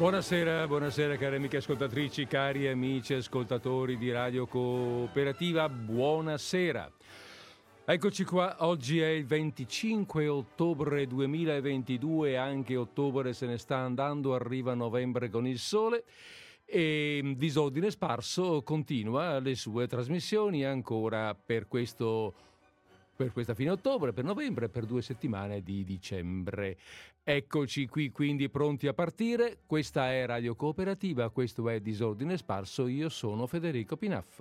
Buonasera, buonasera cari amiche ascoltatrici, cari amici ascoltatori di Radio Cooperativa, buonasera. Eccoci qua, oggi è il 25 ottobre 2022, anche ottobre se ne sta andando, arriva novembre con il sole e Disordine Sparso continua le sue trasmissioni ancora per questo per questa fine ottobre, per novembre e per due settimane di dicembre. Eccoci qui quindi pronti a partire. Questa è Radio Cooperativa, questo è Disordine Sparso, io sono Federico Pinaff.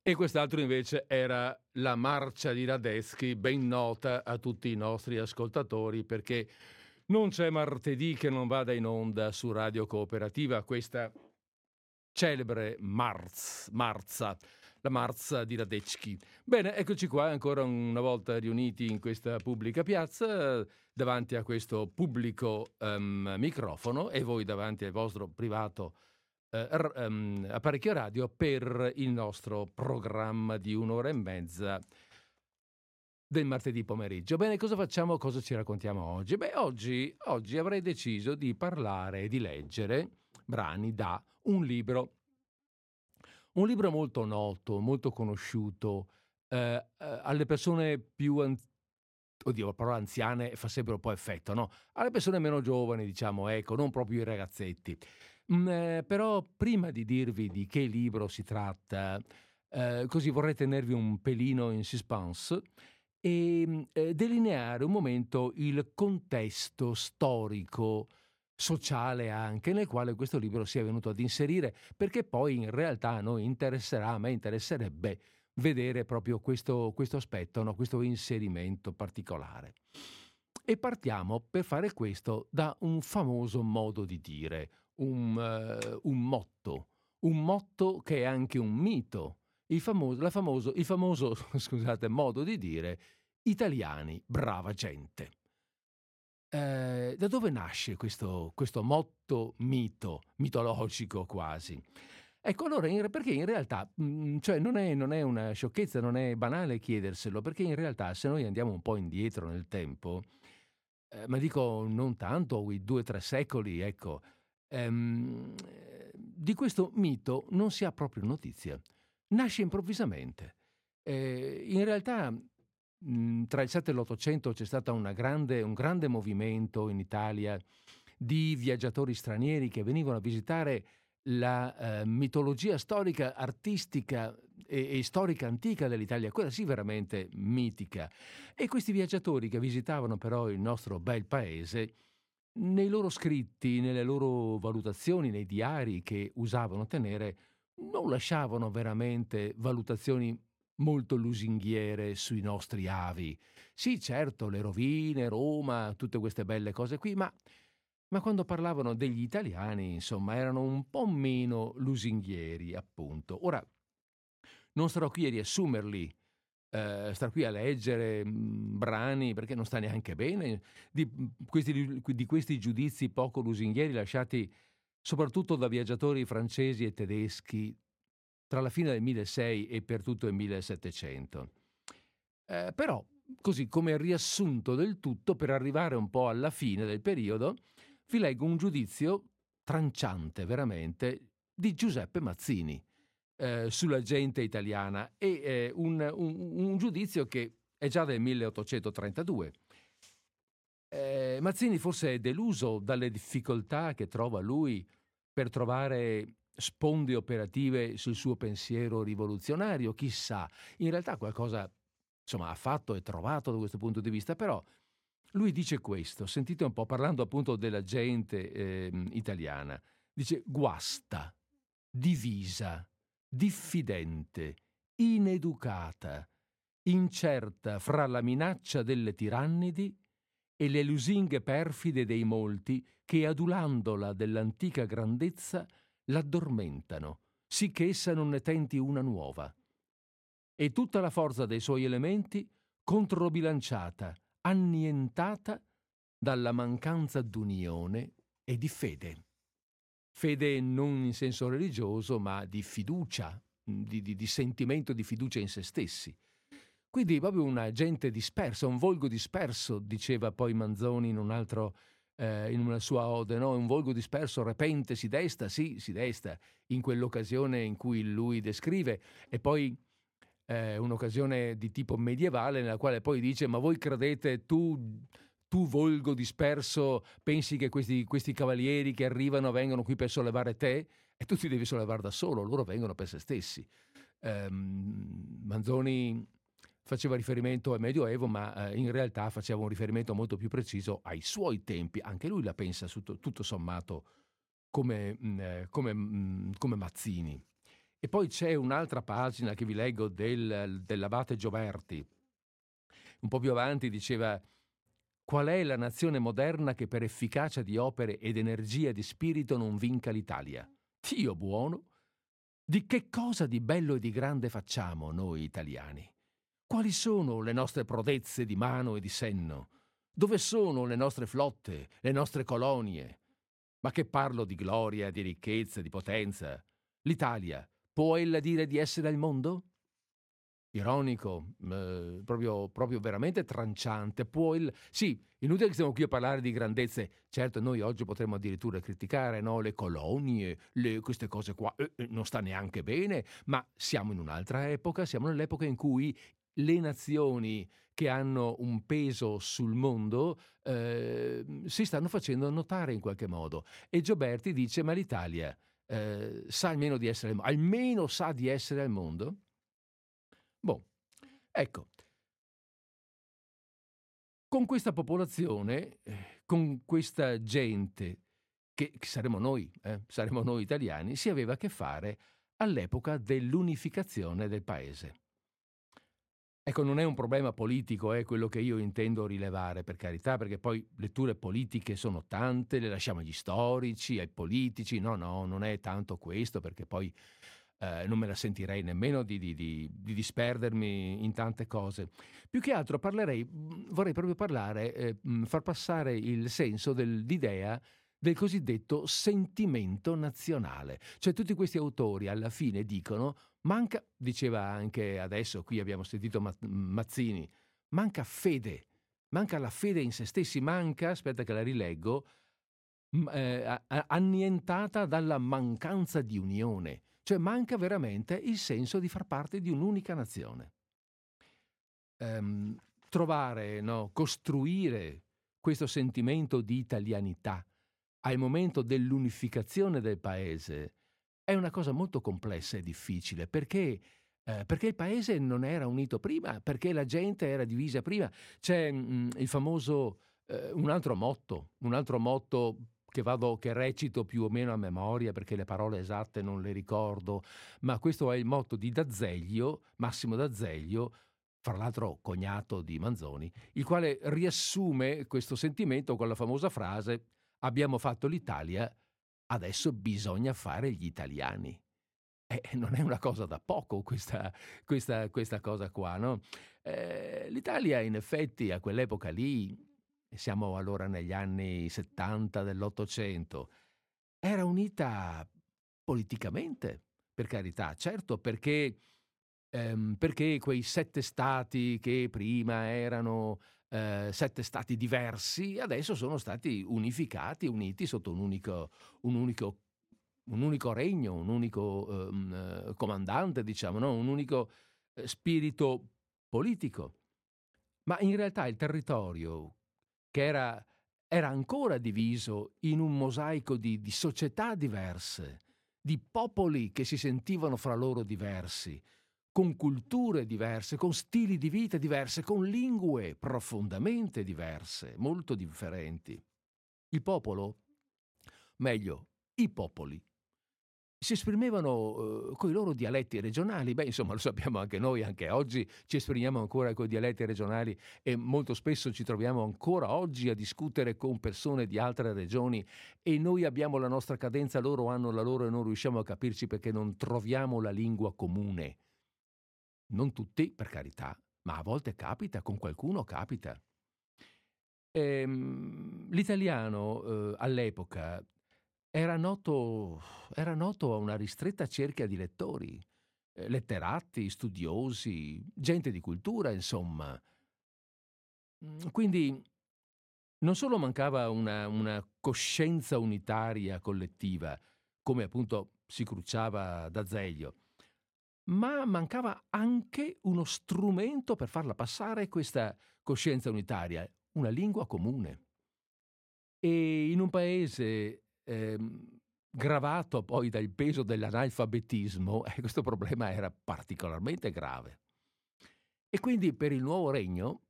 E quest'altro invece era la marcia di Radetzky, ben nota a tutti i nostri ascoltatori perché non c'è martedì che non vada in onda su Radio Cooperativa questa celebre Marz, Marza, la Marza di Radetzky. Bene, eccoci qua ancora una volta riuniti in questa pubblica piazza davanti a questo pubblico um, microfono e voi davanti al vostro privato uh, um, apparecchio radio per il nostro programma di un'ora e mezza del martedì pomeriggio. Bene, cosa facciamo? Cosa ci raccontiamo oggi? Beh, oggi, oggi avrei deciso di parlare e di leggere brani da un libro, un libro molto noto, molto conosciuto eh, eh alle persone più anziane. Oddio, la parola anziane fa sempre un po' effetto, no? Alle persone meno giovani, diciamo, ecco, non proprio i ragazzetti. Mm, eh, però prima di dirvi di che libro si tratta, eh, così vorrei tenervi un pelino in suspense e ehm, eh, delineare un momento il contesto storico, sociale anche, nel quale questo libro si è venuto ad inserire, perché poi in realtà a noi interesserà, a me interesserebbe vedere proprio questo, questo aspetto, no? questo inserimento particolare. E partiamo per fare questo da un famoso modo di dire, un, uh, un motto, un motto che è anche un mito, il famoso, famoso, il famoso scusate, modo di dire italiani, brava gente. Eh, da dove nasce questo, questo, motto mito, mitologico quasi? Ecco, allora, in, perché in realtà, mh, mm, cioè non è, non è una sciocchezza, non è banale chiederselo, perché in realtà se noi andiamo un po' indietro nel tempo, eh, ma dico non tanto, i due o tre secoli, ecco, ehm, di questo mito non si ha proprio notizia nasce improvvisamente. Eh, in realtà mh, mhmm, tra il 7 e l'800 c'è stato un grande movimento in Italia di viaggiatori stranieri che venivano a visitare la eh, mitologia storica, artistica e, e, storica antica dell'Italia, quella sì veramente mitica. E questi viaggiatori che visitavano però il nostro bel paese, nei loro scritti, nelle loro valutazioni, nei diari che usavano tenere, non lasciavano veramente valutazioni molto lusinghiere sui nostri avi. Sì, certo, le rovine, Roma, tutte queste belle cose qui, ma, ma quando parlavano degli italiani, insomma, erano un po' meno lusinghieri, appunto. Ora, non starò qui a riassumerli, eh, star qui a leggere mh, mm, brani, perché non sta neanche bene, di questi, di questi giudizi poco lusinghieri lasciati soprattutto da viaggiatori francesi e tedeschi tra la fine del 1600 e per tutto il 1700. Eh, però, così come riassunto del tutto, per arrivare un po' alla fine del periodo, vi leggo un giudizio tranciante veramente di Giuseppe Mazzini eh, sulla gente italiana e eh, un, un, un, giudizio che è già del 1832. Eh, Mazzini forse è deluso dalle difficoltà che trova lui per trovare sponde operative sul suo pensiero rivoluzionario, chissà, in realtà qualcosa insomma, ha fatto e trovato da questo punto di vista, però lui dice questo, sentite un po' parlando appunto della gente eh, italiana, dice guasta, divisa, diffidente, ineducata, incerta fra la minaccia delle tirannidi e le lusinghe perfide dei molti che, adulandola dell'antica grandezza, l'addormentano, sicché essa non ne tenti una nuova. E tutta la forza dei suoi elementi controbilanciata, annientata dalla mancanza d'unione e di fede. Fede non in senso religioso, ma di fiducia di, di, di sentimento di fiducia in se stessi. Quindi proprio una gente dispersa, un volgo disperso, diceva poi Manzoni in un altro eh, in una sua ode, no? un volgo disperso repente si desta, sì, si desta, in quell'occasione in cui lui descrive, e poi eh, un'occasione di tipo medievale nella quale poi dice, ma voi credete tu tu volgo disperso pensi che questi, questi, cavalieri che arrivano vengono qui per sollevare te e tu ti devi sollevare da solo, loro vengono per se stessi. Um, Manzoni faceva riferimento al Medioevo, ma eh, in realtà faceva un riferimento molto più preciso ai suoi tempi. Anche lui la pensa tutto, tutto sommato come, mm, eh, come, mm, come, Mazzini. E poi c'è un'altra pagina che vi leggo del, dell'abate Gioberti. Un po' più avanti diceva Qual è la nazione moderna che per efficacia di opere ed energia di spirito non vinca l'Italia? Dio buono! Di che cosa di bello e di grande facciamo noi italiani? Quali sono le nostre prodezze di mano e di senno? Dove sono le nostre flotte, le nostre colonie? Ma che parlo di gloria, di ricchezza, di potenza? L'Italia può ella dire di essere al mondo? Ironico, eh, proprio, proprio, veramente tranciante. Può il... Sì, inutile che stiamo qui a parlare di grandezze. Certo, noi oggi potremmo addirittura criticare no? le colonie, le, queste cose qua. Eh, eh non sta neanche bene, ma siamo in un'altra epoca, siamo nell'epoca in cui le nazioni che hanno un peso sul mondo eh, si stanno facendo notare in qualche modo. E Gioberti dice: Ma l'Italia eh, sa almeno di essere, almeno sa di essere al mondo? Boh, ecco. Con questa popolazione, con questa gente, che, che saremo noi, eh, saremo noi italiani, si aveva a che fare all'epoca dell'unificazione del paese. Ecco, non è un problema politico, è quello che io intendo rilevare, per carità, perché poi letture politiche sono tante, le lasciamo agli storici, ai politici, no, no, non è tanto questo, perché poi eh, non me la sentirei nemmeno di, di, di, di, disperdermi in tante cose. Più che altro parlerei, vorrei proprio parlare, eh, far passare il senso dell'idea del cosiddetto sentimento nazionale. Cioè tutti questi autori alla fine dicono, manca, diceva anche adesso, qui abbiamo sentito Mazzini, manca fede, manca la fede in se stessi, manca, aspetta che la rileggo, eh, annientata dalla mancanza di unione, cioè manca veramente il senso di far parte di un'unica nazione. Ehm, trovare, no, costruire questo sentimento di italianità, al momento dell'unificazione del paese è una cosa molto complessa e difficile perché, eh, perché il paese non era unito prima, perché la gente era divisa prima. C'è mh, mm, il famoso, eh, un altro motto, un altro motto che, vado, che recito più o meno a memoria perché le parole esatte non le ricordo, ma questo è il motto di D'Azeglio, Massimo D'Azeglio, fra l'altro cognato di Manzoni, il quale riassume questo sentimento con la famosa frase abbiamo fatto l'Italia, adesso bisogna fare gli italiani. Eh, non è una cosa da poco questa, questa, questa cosa qua, no? Eh, L'Italia in effetti a quell'epoca lì, siamo allora negli anni 70 dell'Ottocento, era unita politicamente, per carità, certo, perché, ehm, perché quei sette stati che prima erano eh, sette stati diversi, adesso sono stati unificati, uniti sotto un unico, un unico, un unico regno, un unico ehm, comandante, diciamo, no? un unico eh, spirito politico. Ma in realtà il territorio, che era, era ancora diviso in un mosaico di, di società diverse, di popoli che si sentivano fra loro diversi, con culture diverse, con stili di vita diverse, con lingue profondamente diverse, molto differenti. Il popolo, meglio, i popoli, si esprimevano eh, con i loro dialetti regionali, beh insomma lo sappiamo anche noi, anche oggi ci esprimiamo ancora con i dialetti regionali e molto spesso ci troviamo ancora oggi a discutere con persone di altre regioni e noi abbiamo la nostra cadenza, loro hanno la loro e non riusciamo a capirci perché non troviamo la lingua comune. Non tutti, per carità, ma a volte capita, con qualcuno capita. Ehm, l'italiano eh, all'epoca era noto, era noto, a una ristretta cerchia di lettori. eh, letterati, studiosi, gente di cultura, insomma. Mm, quindi non solo mancava una, una coscienza unitaria collettiva, come appunto si cruciava da Zeglio, ma mancava anche uno strumento per farla passare questa coscienza unitaria, una lingua comune. E in un paese eh, gravato poi dal peso dell'analfabetismo, eh, questo problema era particolarmente grave. E quindi per il nuovo regno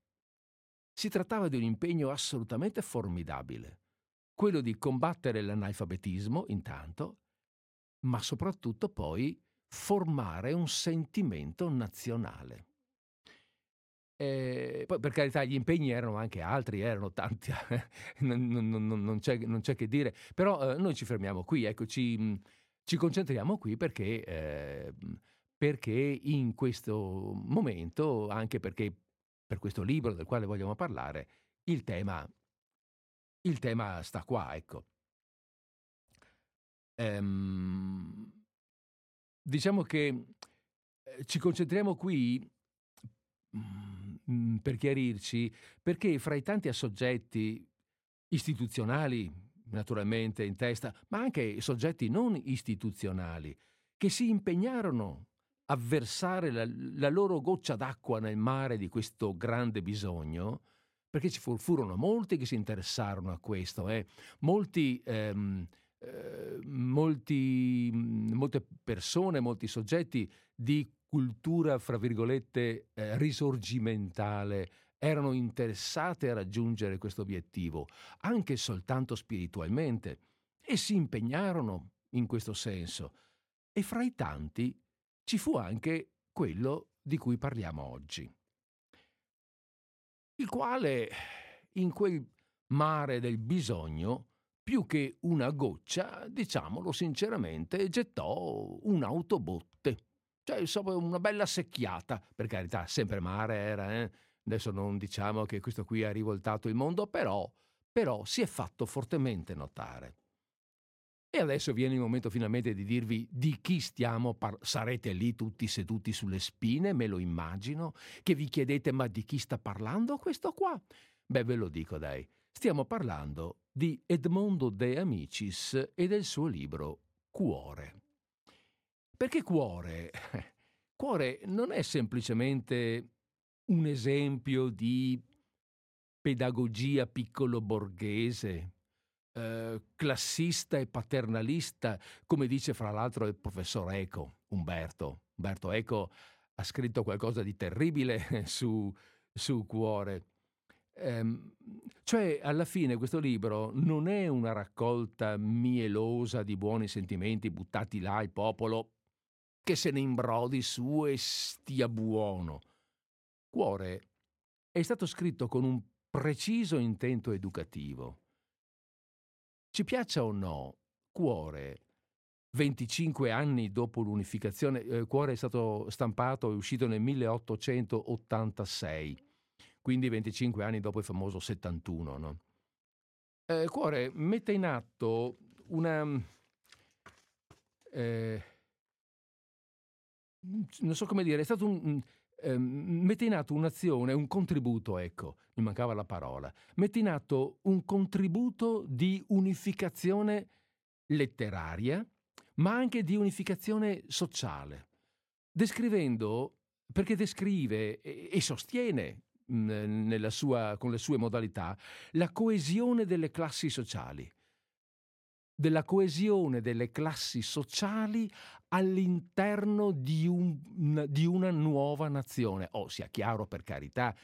si trattava di un impegno assolutamente formidabile, quello di combattere l'analfabetismo intanto, ma soprattutto poi formare un sentimento nazionale. E poi per carità gli impegni erano anche altri, erano tanti, non, non, non, non, c'è, non, c'è, che dire, però eh, noi ci fermiamo qui, ecco, ci, ci concentriamo qui perché, eh, perché in questo momento, anche perché per questo libro del quale vogliamo parlare, il tema, il tema sta qua, ecco. Ehm, diciamo che eh, ci concentriamo qui mm, per chiarirci, perché fra i tanti soggetti istituzionali, naturalmente in testa, ma anche soggetti non istituzionali, che si impegnarono a versare la, la loro goccia d'acqua nel mare di questo grande bisogno, perché ci furono molti che si interessarono a questo, eh. molti ehm, Ehm, molti, molte persone, molti soggetti di cultura, fra virgolette, eh, risorgimentale erano interessate a raggiungere questo obiettivo, anche soltanto spiritualmente, e si impegnarono in questo senso. E fra i tanti ci fu anche quello di cui parliamo oggi, il quale in quel mare del bisogno più che una goccia, diciamolo sinceramente, gettò un'autobotte. Cioè, insomma, una bella secchiata. Per carità, sempre mare era, eh? Adesso non diciamo che questo qui ha rivoltato il mondo, però, però si è fatto fortemente notare. E adesso viene il momento finalmente di dirvi di chi stiamo parlando. Sarete lì tutti seduti sulle spine, me lo immagino, che vi chiedete ma di chi sta parlando questo qua? Beh, ve lo dico dai, stiamo parlando di Edmondo De Amicis e del suo libro Cuore. Perché cuore? Cuore non è semplicemente un esempio di pedagogia piccolo borghese, eh, classista e paternalista, come dice fra l'altro il professor Eco, Umberto. Umberto Eco ha scritto qualcosa di terribile su, su Cuore. Ehm, cioè, alla fine questo libro non è una raccolta mielosa di buoni sentimenti buttati là al popolo che se ne imbrodi su e stia buono. Cuore è stato scritto con un preciso intento educativo. Ci piaccia o no, Cuore, 25 anni dopo l'unificazione, eh, Cuore è stato stampato e uscito nel 1886 quindi 25 anni dopo il famoso 71. No? Eh, Cuore mette in atto una... Eh, non so come dire, è stato un... Eh, mette in atto un'azione, un contributo, ecco, mi mancava la parola, mette in atto un contributo di unificazione letteraria, ma anche di unificazione sociale, descrivendo, perché descrive e, e sostiene sua, con le sue modalità, la coesione delle classi sociali, della coesione delle classi sociali all'interno di, un, di una nuova nazione. Oh, sia chiaro per carità,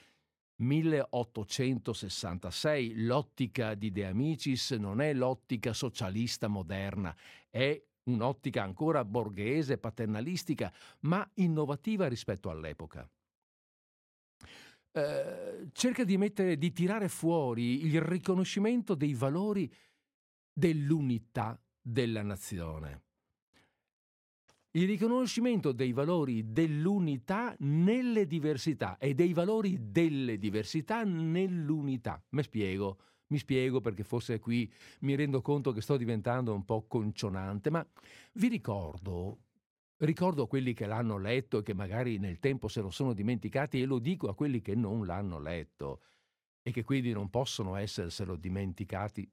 1866, l'ottica di De Amicis non è l'ottica socialista moderna, è un'ottica ancora borghese, paternalistica, ma innovativa rispetto all'epoca. Eh, cerca di, mettere, di tirare fuori il riconoscimento dei valori dell'unità della nazione. Il riconoscimento dei valori dell'unità nelle diversità e dei valori delle diversità nell'unità. Mi spiego, mi spiego perché forse qui mi rendo conto che sto diventando un po' concionante, ma vi ricordo ricordo quelli che l'hanno letto e che magari nel tempo se lo sono dimenticati e lo dico a quelli che non l'hanno letto e che quindi non possono esserselo dimenticati,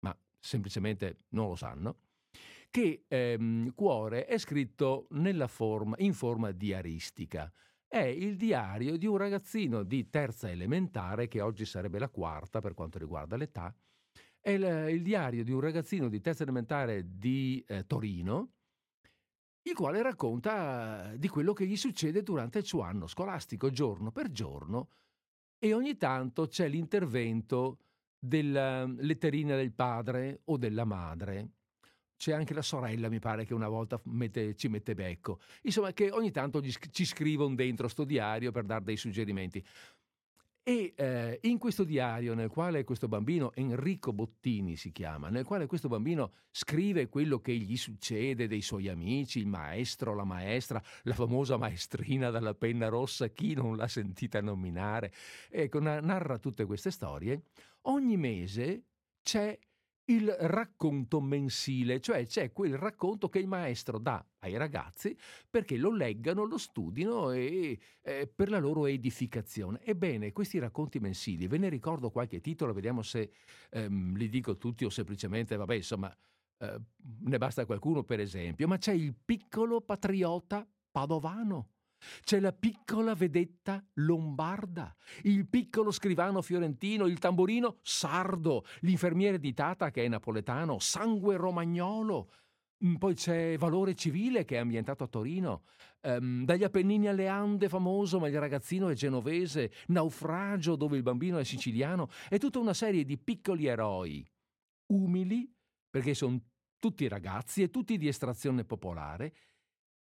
ma semplicemente non lo sanno, che ehm, Cuore è scritto forma, in forma diaristica. È il diario di un ragazzino di terza elementare, che oggi sarebbe la quarta per quanto riguarda l'età, è il, il diario di un ragazzino di terza elementare di eh, Torino, il quale racconta di quello che gli succede durante il suo anno scolastico, giorno per giorno, e ogni tanto c'è l'intervento della letterina del padre o della madre. C'è anche la sorella, mi pare, che una volta mette, ci mette becco. Insomma, che ogni tanto ci scrivono dentro sto diario per dare dei suggerimenti. E eh, in questo diario, nel quale questo bambino, Enrico Bottini si chiama, nel quale questo bambino scrive quello che gli succede dei suoi amici, il maestro, la maestra, la famosa maestrina dalla penna rossa, chi non l'ha sentita nominare, ecco, narra tutte queste storie, ogni mese c'è il racconto mensile, cioè c'è quel racconto che il maestro dà ai ragazzi perché lo leggano, lo studino e, eh, per la loro edificazione. Ebbene, questi racconti mensili, ve ne ricordo qualche titolo, vediamo se ehm, li dico tutti o semplicemente, vabbè, insomma, eh, ne basta qualcuno per esempio, ma c'è il piccolo patriota padovano. C'è la piccola vedetta lombarda, il piccolo scrivano fiorentino, il tamburino sardo, l'infermiere di Tata che è napoletano, sangue romagnolo. Mm, poi c'è Valore Civile che è ambientato a Torino, um, dagli Appennini alle Ande famoso ma il ragazzino è genovese, Naufragio dove il bambino è siciliano e tutta una serie di piccoli eroi, umili perché sono tutti ragazzi e tutti di estrazione popolare,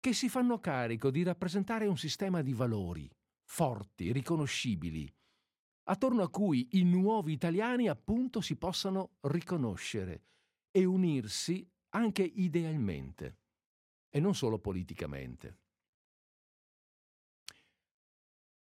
che si fanno carico di rappresentare un sistema di valori forti, riconoscibili, attorno a cui i nuovi italiani appunto si possano riconoscere e unirsi anche idealmente e non solo politicamente.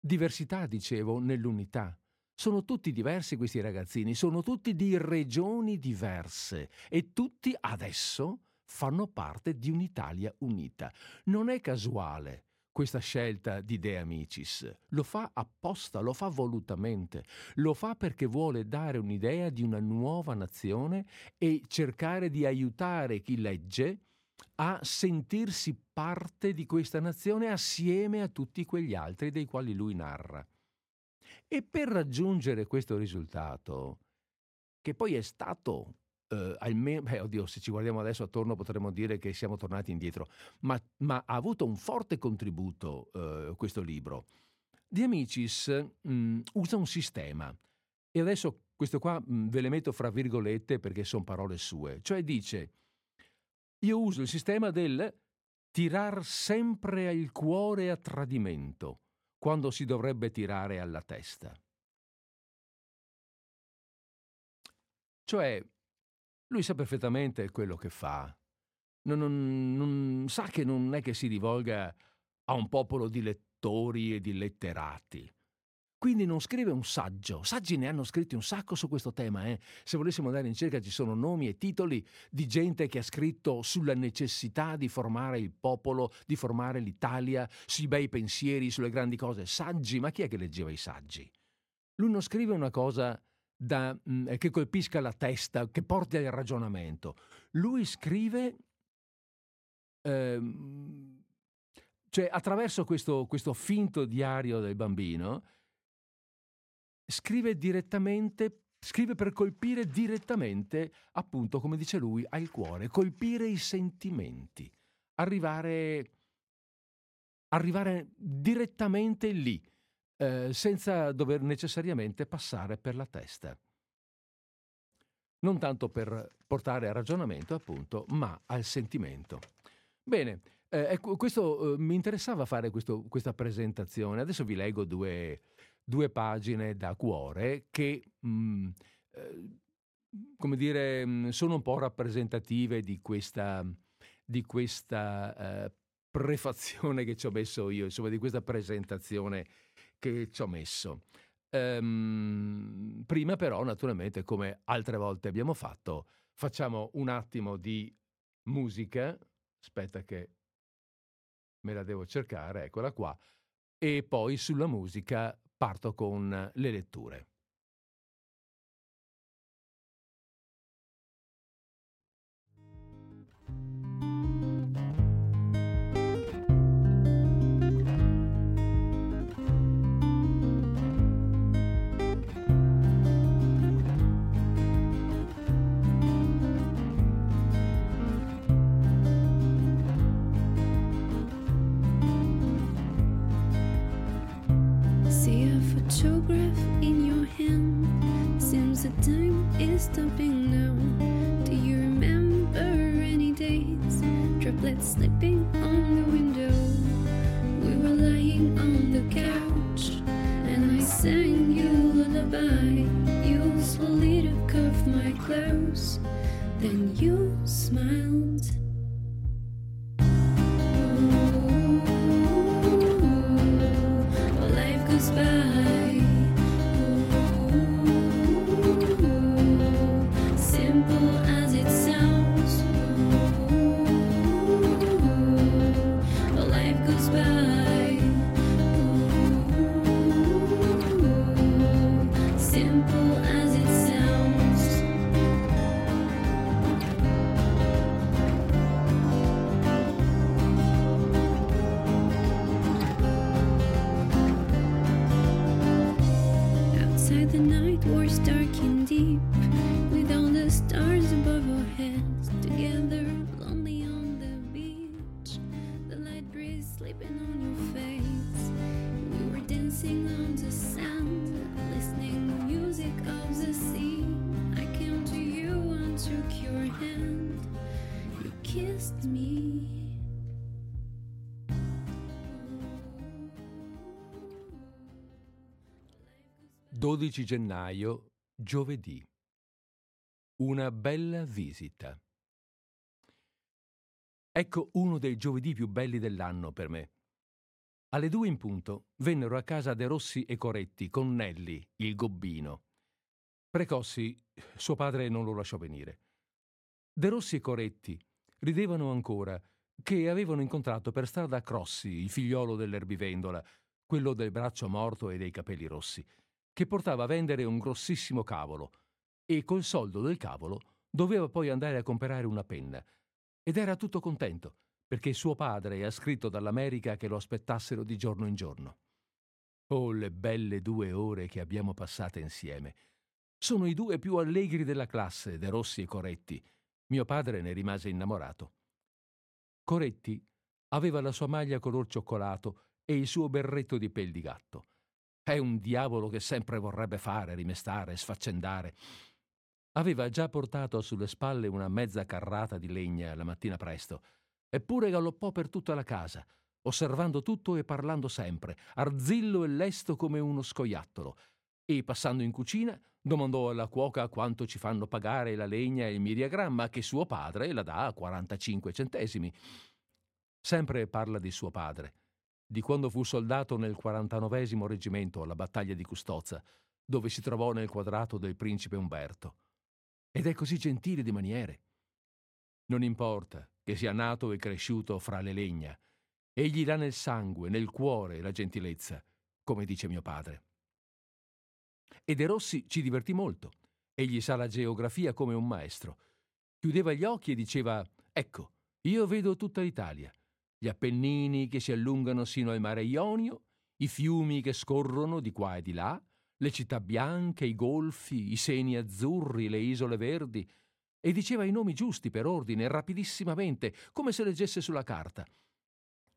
Diversità, dicevo, nell'unità. Sono tutti diversi questi ragazzini, sono tutti di regioni diverse e tutti adesso fanno parte di un'Italia unita. Non è casuale questa scelta di De Amicis. Lo fa apposta, lo fa volutamente, lo fa perché vuole dare un'idea di una nuova nazione e cercare di aiutare chi legge a sentirsi parte di questa nazione assieme a tutti quegli altri dei quali lui narra. E per raggiungere questo risultato, che poi è stato eh, almeno, beh, oddio, se ci guardiamo adesso attorno potremmo dire che siamo tornati indietro, ma, ma ha avuto un forte contributo eh, questo libro. Di Amicis mh, usa un sistema e adesso questo qua mh, mm, ve le metto fra virgolette perché sono parole sue, cioè dice io uso il sistema del tirar sempre al cuore a tradimento quando si dovrebbe tirare alla testa. Cioè, lui sa perfettamente quello che fa. Non, non, non, sa che non è che si rivolga a un popolo di lettori e di letterati. Quindi non scrive un saggio. Saggi ne hanno scritti un sacco su questo tema. Eh? Se volessimo andare in cerca ci sono nomi e titoli di gente che ha scritto sulla necessità di formare il popolo, di formare l'Italia, sui bei pensieri, sulle grandi cose. Saggi, ma chi è che leggeva i saggi? Lui non scrive una cosa da, mm, che colpisca la testa, che porti al ragionamento. Lui scrive, ehm, cioè attraverso questo, questo finto diario del bambino, scrive direttamente, scrive per colpire direttamente, appunto, come dice lui, al cuore, colpire i sentimenti, arrivare, arrivare direttamente lì eh, senza dover necessariamente passare per la testa. Non tanto per portare a ragionamento, appunto, ma al sentimento. Bene, eh, ecco, questo, eh, mi interessava fare questo, questa presentazione. Adesso vi leggo due, due pagine da cuore che, mh, mm, eh, come dire, mm, sono un po' rappresentative di questa, di questa eh, prefazione che ci ho messo io, insomma, di questa presentazione che ci ho messo. Ehm, prima però, naturalmente, come altre volte abbiamo fatto, facciamo un attimo di musica. Aspetta che me la devo cercare, eccola qua, e poi sulla musica parto con le letture. photograph in your hand. Seems the time is stopping now. Do you remember any days? Droplets slipping on the window. We were lying on the couch, and I sang you a lullaby. You slowly took off my clothes, then you smiled. 12 gennaio, giovedì. Una bella visita. Ecco uno dei giovedì più belli dell'anno per me. Alle due in punto vennero a casa De Rossi e Coretti con Nelly, il gobbino. Precossi, suo padre non lo lasciò venire. De Rossi e Coretti ridevano ancora che avevano incontrato per strada Crossi, il figliolo dell'erbivendola, quello del braccio morto e dei capelli rossi, che portava a vendere un grossissimo cavolo e col soldo del cavolo doveva poi andare a comprare una penna. Ed era tutto contento, perché suo padre ha scritto dall'America che lo aspettassero di giorno in giorno. Oh, le belle due ore che abbiamo passate insieme. Sono i due più allegri della classe, De Rossi e Coretti, mio padre ne rimase innamorato. Coretti aveva la sua maglia color cioccolato e il suo berretto di pel di gatto. È un diavolo che sempre vorrebbe fare, rimestare, sfaccendare. Aveva già portato sulle spalle una mezza carrata di legna la mattina presto, eppure galoppò per tutta la casa, osservando tutto e parlando sempre, arzillo e lesto come uno scoiattolo, e passando in cucina Domandò alla cuoca quanto ci fanno pagare la legna e il miriagramma, che suo padre la dà a 45 centesimi. Sempre parla di suo padre, di quando fu soldato nel 49 reggimento alla battaglia di Custozza, dove si trovò nel quadrato del principe Umberto. Ed è così gentile di maniere. Non importa che sia nato e cresciuto fra le legna, egli dà nel sangue, nel cuore la gentilezza, come dice mio padre. E De Rossi ci divertì molto. Egli sa la geografia come un maestro. Chiudeva gli occhi e diceva: Ecco, io vedo tutta l'Italia. Gli Appennini che si allungano sino al mare Ionio, i fiumi che scorrono di qua e di là, le città bianche, i golfi, i seni azzurri, le isole verdi, e diceva i nomi giusti per ordine, rapidissimamente, come se leggesse sulla carta.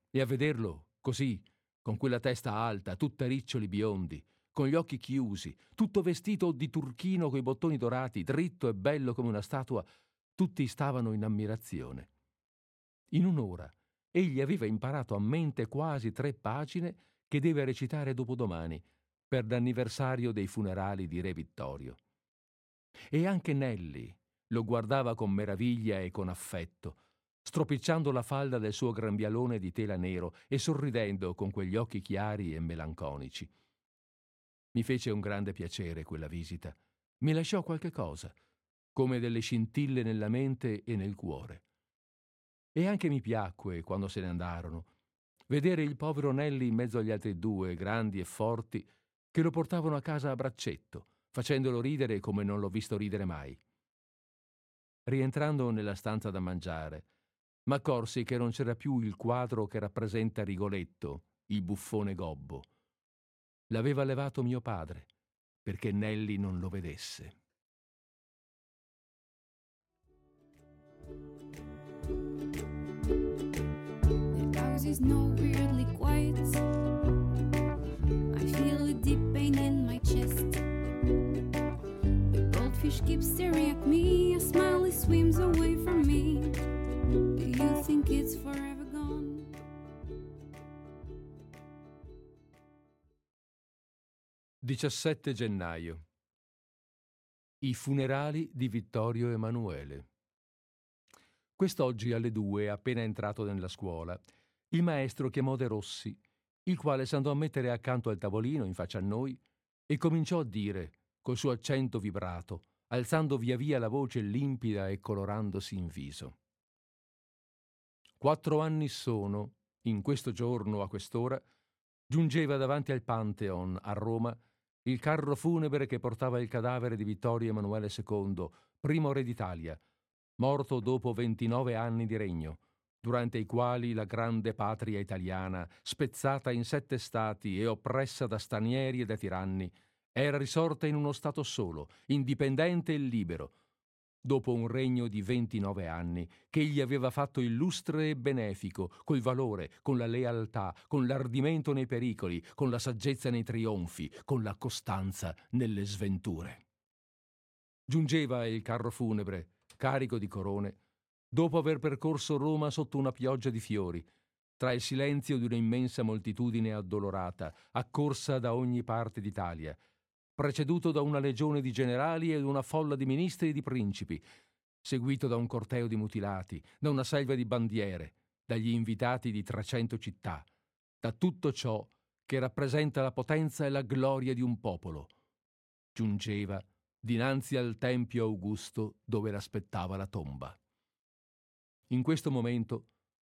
E a vederlo, così, con quella testa alta, tutta riccioli biondi, con gli occhi chiusi, tutto vestito di turchino coi bottoni dorati, dritto e bello come una statua, tutti stavano in ammirazione. In un'ora egli aveva imparato a mente quasi tre pagine che deve recitare dopodomani per l'anniversario dei funerali di Re Vittorio. E anche Nelly lo guardava con meraviglia e con affetto, stropicciando la falda del suo grembialone di tela nero e sorridendo con quegli occhi chiari e melanconici. Mi fece un grande piacere quella visita. Mi lasciò qualche cosa, come delle scintille nella mente e nel cuore. E anche mi piacque quando se ne andarono. Vedere il povero Nelly in mezzo agli altri due, grandi e forti, che lo portavano a casa a braccetto, facendolo ridere come non l'ho visto ridere mai. Rientrando nella stanza da mangiare, m'accorsi che non c'era più il quadro che rappresenta Rigoletto, il buffone gobbo. L'aveva levato mio padre, perché Nelly non lo vedesse. Is no weirdly quiet. I feel a deep pain in my chest. The goldfish keeps staring at me, a smile swims away from me. Do you think it's forever gone? Diciassette gennaio. I funerali di Vittorio Emanuele. Quest'oggi alle due, appena entrato nella scuola, il maestro chiamò De Rossi, il quale s'andò a mettere accanto al tavolino in faccia a noi e cominciò a dire, col suo accento vibrato, alzando via via la voce limpida e colorandosi in viso. Quattro anni sono, in questo giorno a quest'ora, giungeva davanti al Pantheon a Roma il carro funebre che portava il cadavere di Vittorio Emanuele II, primo re d'Italia, morto dopo 29 anni di regno, durante i quali la grande patria italiana, spezzata in sette stati e oppressa da stranieri e da tiranni, era risorta in uno Stato solo, indipendente e libero, dopo un regno di 29 anni che gli aveva fatto illustre e benefico, col valore, con la lealtà, con l'ardimento nei pericoli, con la saggezza nei trionfi, con la costanza nelle sventure. Giungeva il carro funebre, carico di corone, dopo aver percorso Roma sotto una pioggia di fiori, tra il silenzio di un'immensa moltitudine addolorata, accorsa da ogni parte d'Italia, preceduto da una legione di generali e una folla di ministri e di principi, seguito da un corteo di mutilati, da una selva di bandiere, dagli invitati di trecento città, da tutto ciò che rappresenta la potenza e la gloria di un popolo. Giungeva dinanzi al Tempio Augusto dove l'aspettava la tomba. In questo momento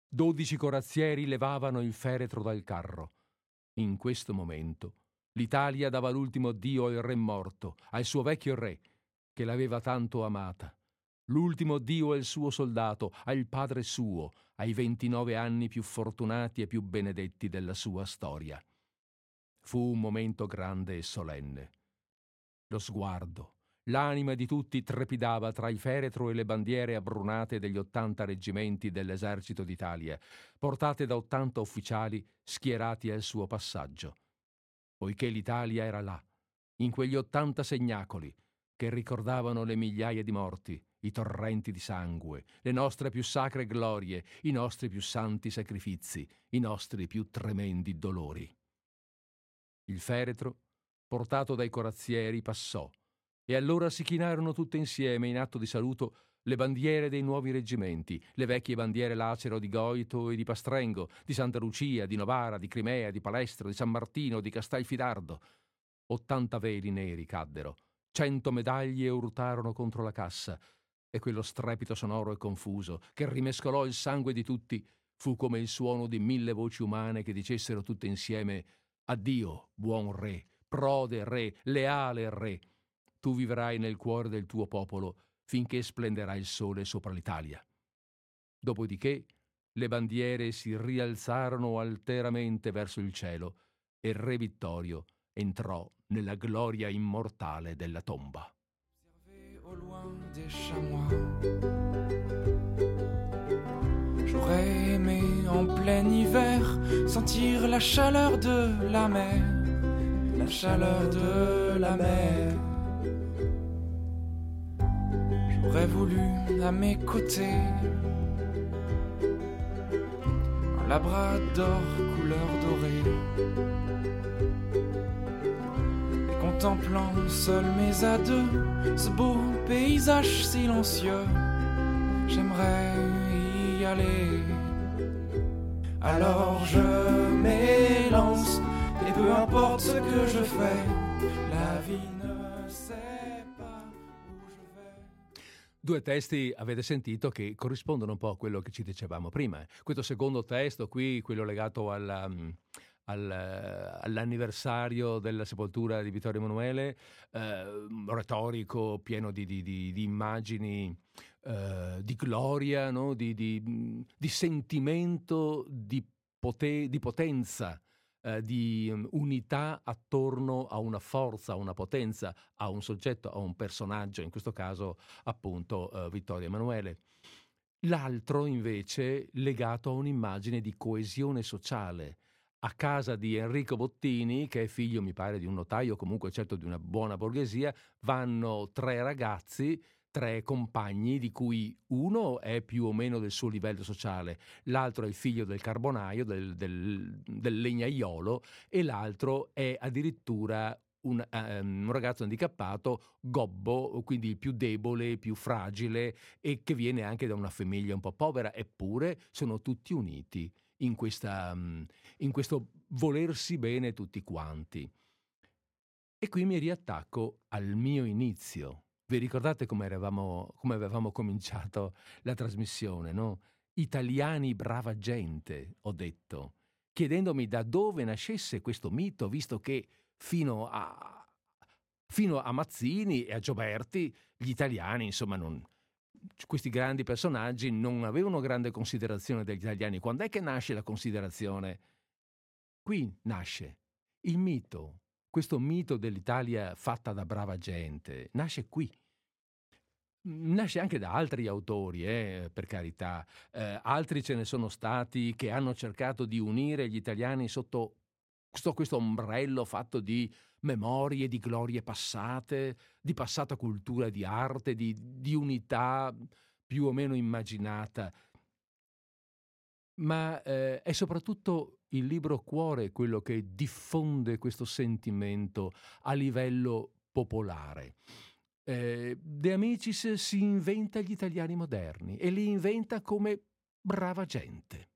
dodici corazzieri levavano il feretro dal carro. In questo momento l'Italia dava l'ultimo addio al re morto, al suo vecchio re, che l'aveva tanto amata. L'ultimo addio al suo soldato, al padre suo, ai ventinove anni più fortunati e più benedetti della sua storia. Fu un momento grande e solenne. Lo sguardo, L'anima di tutti trepidava tra il feretro e le bandiere abbrunate degli ottanta reggimenti dell'esercito d'Italia, portate da ottanta ufficiali schierati al suo passaggio. Poiché l'Italia era là, in quegli ottanta segnacoli, che ricordavano le migliaia di morti, i torrenti di sangue, le nostre più sacre glorie, i nostri più santi sacrifizi, i nostri più tremendi dolori. Il feretro, portato dai corazzieri, passò, e allora si chinarono tutte insieme in atto di saluto le bandiere dei nuovi reggimenti, le vecchie bandiere lacero di Goito e di Pastrengo, di Santa Lucia, di Novara, di Crimea, di Palestro, di San Martino, di Castelfidardo. Ottanta veli neri caddero, cento medaglie urtarono contro la cassa, e quello strepito sonoro e confuso, che rimescolò il sangue di tutti, fu come il suono di mille voci umane che dicessero tutte insieme Addio, buon re, prode re, leale re tu vivrai nel cuore del tuo popolo finché splenderà il sole sopra l'Italia. Dopodiché le bandiere si rialzarono alteramente verso il cielo e il re Vittorio entrò nella gloria immortale della tomba. J'aurais aimé en plein hiver sentir la chaleur de la mer, la chaleur de la mer. J'aurais voulu à mes côtés un labrador couleur dorée. Et contemplant seul mes à ce beau paysage silencieux, j'aimerais y aller. Alors je m'élance et peu importe ce que je fais, la vie Due testi avete sentito che corrispondono un po' a quello che ci dicevamo prima. Questo secondo testo qui, quello legato alla, mm, al, all'anniversario della sepoltura di Vittorio Emanuele, eh, retorico, pieno di, di, di, di immagini eh, di gloria, no? di, sentimento, di, pote- di potenza eh, di um, unità attorno a una forza, a una potenza, a un soggetto, a un personaggio, in questo caso appunto eh, Vittorio Emanuele. L'altro invece legato a un'immagine di coesione sociale, a casa di Enrico Bottini, che è figlio, mi pare, di un notaio, comunque certo di una buona borghesia, vanno tre ragazzi tre compagni di cui uno è più o meno del suo livello sociale, l'altro è il figlio del carbonaio, del, del, del legnaiolo e l'altro è addirittura un, um, un, ragazzo handicappato, gobbo, quindi più debole, più fragile e che viene anche da una famiglia un po' povera, eppure sono tutti uniti in, questa, um, in questo volersi bene tutti quanti. E qui mi riattacco al mio inizio, vi ricordate come, avevamo cominciato la trasmissione, no? Italiani brava gente, ho detto, chiedendomi da dove nascesse questo mito, visto che fino a, fino a Mazzini e a Gioberti gli italiani, insomma, non, questi grandi personaggi non avevano grande considerazione degli italiani. Quando è che nasce la considerazione? Qui nasce il mito questo mito dell'Italia fatta da brava gente nasce qui. Nasce anche da altri autori, eh, per carità. Eh, altri ce ne sono stati che hanno cercato di unire gli italiani sotto, sotto questo ombrello fatto di memorie, di glorie passate, di passata cultura di arte, di, di unità più o meno immaginata ma eh, è soprattutto il libro cuore quello che diffonde questo sentimento a livello popolare. Eh, De Amicis si inventa gli italiani moderni e li inventa come brava gente.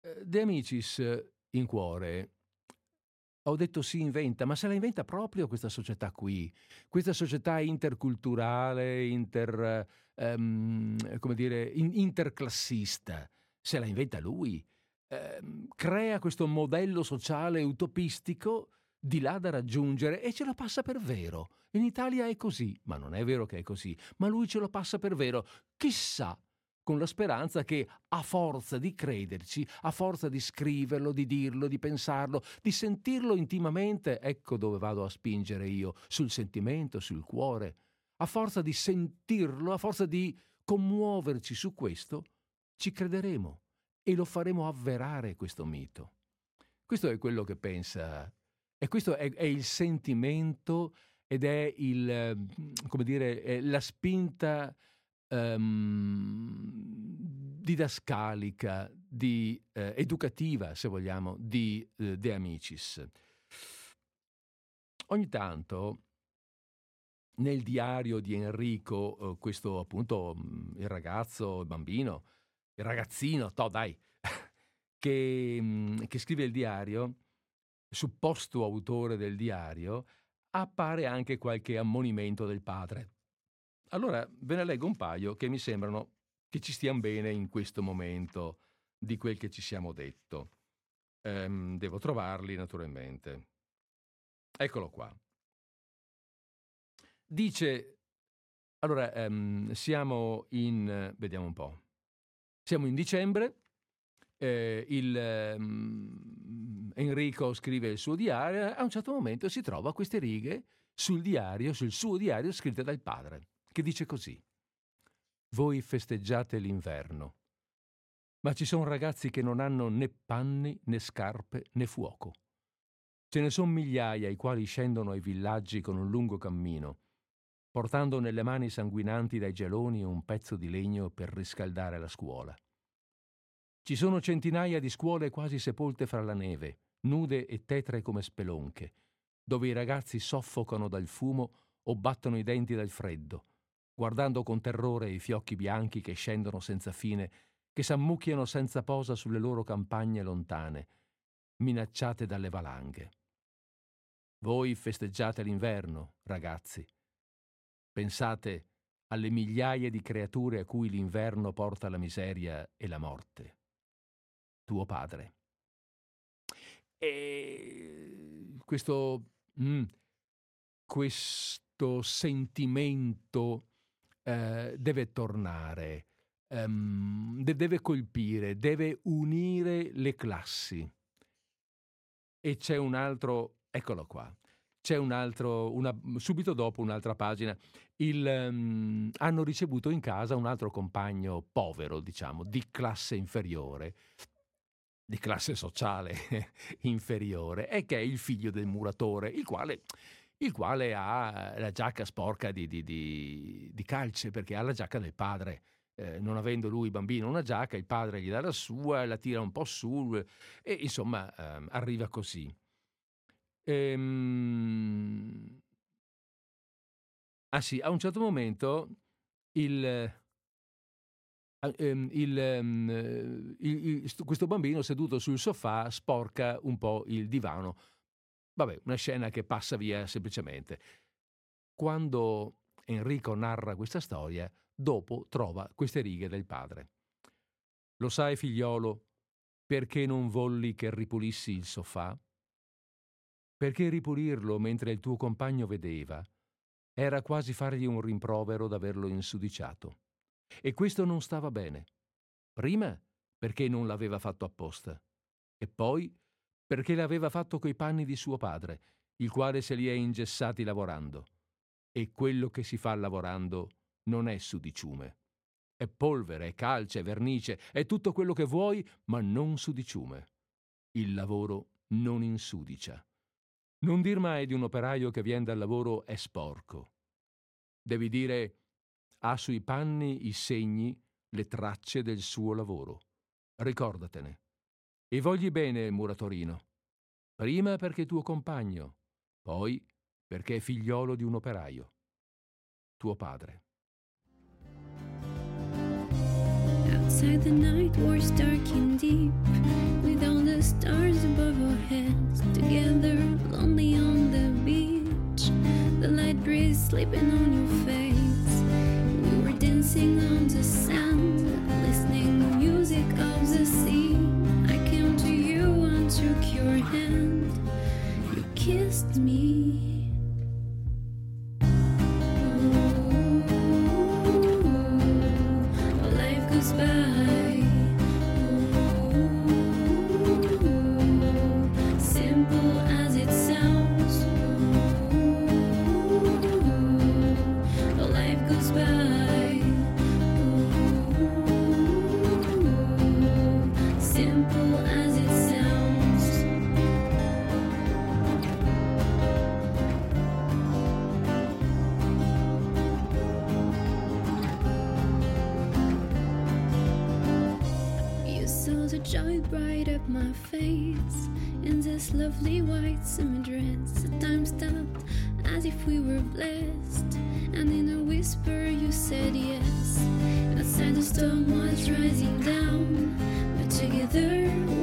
Eh, De Amicis in cuore ho detto si inventa, ma se la inventa proprio questa società qui, questa società interculturale, inter, um, dire, in, interclassista, se la inventa lui, um, crea questo modello sociale utopistico di là da raggiungere e ce lo passa per vero. In Italia è così, ma non è vero che è così, ma lui ce lo passa per vero. Chissà con la speranza che a forza di crederci, a forza di scriverlo, di dirlo, di pensarlo, di sentirlo intimamente, ecco dove vado a spingere io, sul sentimento, sul cuore, a forza di sentirlo, a forza di commuoverci su questo, ci crederemo e lo faremo avverare questo mito. Questo è quello che pensa, e questo è, è il sentimento ed è il, come dire, è la spinta um, didascalica, di, eh, educativa, se vogliamo, di eh, De Amicis. Ogni tanto nel diario di Enrico, eh, questo appunto mm, il ragazzo, il bambino, il ragazzino, to dai, che, mm, che scrive il diario, supposto autore del diario, appare anche qualche ammonimento del padre. Allora ve ne leggo un paio che mi sembrano che ci stiano bene in questo momento di quel che ci siamo detto. Ehm, devo trovarli naturalmente. Eccolo qua. Dice, allora ehm, siamo in, vediamo un po', siamo in dicembre, eh, il, ehm, Enrico scrive il suo diario, a un certo momento si trova queste righe sul diario, sul suo diario scritte dal padre che dice così. Voi festeggiate l'inverno, ma ci sono ragazzi che non hanno né panni, né scarpe, né fuoco. Ce ne sono migliaia i quali scendono ai villaggi con un lungo cammino, portando nelle mani sanguinanti dai geloni un pezzo di legno per riscaldare la scuola. Ci sono centinaia di scuole quasi sepolte fra la neve, nude e tetre come spelonche, dove i ragazzi soffocano dal fumo o battono i denti dal freddo, guardando con terrore i fiocchi bianchi che scendono senza fine, che s'ammucchiano senza posa sulle loro campagne lontane, minacciate dalle valanghe. Voi festeggiate l'inverno, ragazzi, Pensate alle migliaia di creature a cui l'inverno porta la miseria e la morte. Tuo padre. E questo, mm, questo sentimento eh, deve tornare, ehm, de- deve colpire, deve unire le classi. E c'è un altro, eccolo qua, c'è un altro, una, subito dopo un'altra pagina, il, um, hanno ricevuto in casa un altro compagno povero, diciamo, di classe inferiore, di classe sociale inferiore, e che è il figlio del muratore, il quale, il quale ha la giacca sporca di, di, di, di, calce, perché ha la giacca del padre. Eh, non avendo lui bambino una giacca, il padre gli dà la sua, la tira un po' su e insomma eh, arriva così. Ehm... Ah sì, a un certo momento il, ehm, il, ehm, il, il, questo bambino seduto sul sofà sporca un po' il divano. Vabbè, una scena che passa via semplicemente. Quando Enrico narra questa storia, dopo trova queste righe del padre. Lo sai, figliolo, perché non volli che ripulissi il sofà? Perché ripulirlo mentre il tuo compagno vedeva era quasi fargli un rimprovero d'averlo insudiciato. E questo non stava bene. Prima perché non l'aveva fatto apposta, e poi perché l'aveva fatto coi panni di suo padre, il quale se li è ingessati lavorando. E quello che si fa lavorando non è sudiciume. È polvere, è calce, è vernice, è tutto quello che vuoi, ma non sudiciume. Il lavoro non insudicia. Non dir mai di un operaio che viene dal lavoro è sporco. Devi dire ha sui panni i segni, le tracce del suo lavoro. Ricordatene. E vogli bene, muratorino. Prima perché tuo compagno, poi perché è figliolo di un operaio. Tuo padre. Outside the night was dark and deep, with all the stars above our heads, together lonely on the beach. The light breeze sleeping on your face. We were dancing on the sand, listening to music of the sea. I came to you and took your hand. You kissed me. My face in this lovely white summer dress. The time stopped as if we were blessed, and in a whisper you said yes. Outside the storm was rising down, but together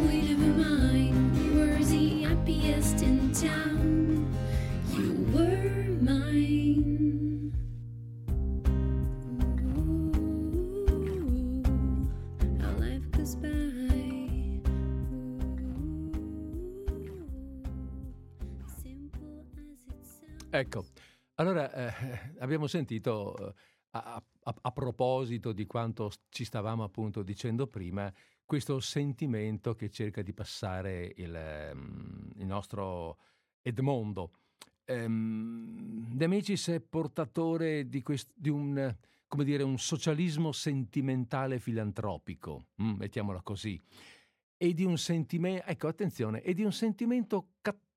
we never mind. You were the happiest in town. You were mine. Ecco, allora eh, abbiamo sentito eh, a, a- a proposito di quanto ci stavamo appunto dicendo prima, questo sentimento che cerca di passare il, ehm, il nostro Edmondo. Ehm, De Amicis è portatore di, quest- di un, dire, un socialismo sentimentale filantropico, mm, mettiamola così, e di un sentimento, ecco attenzione, e di un sentimento cattolico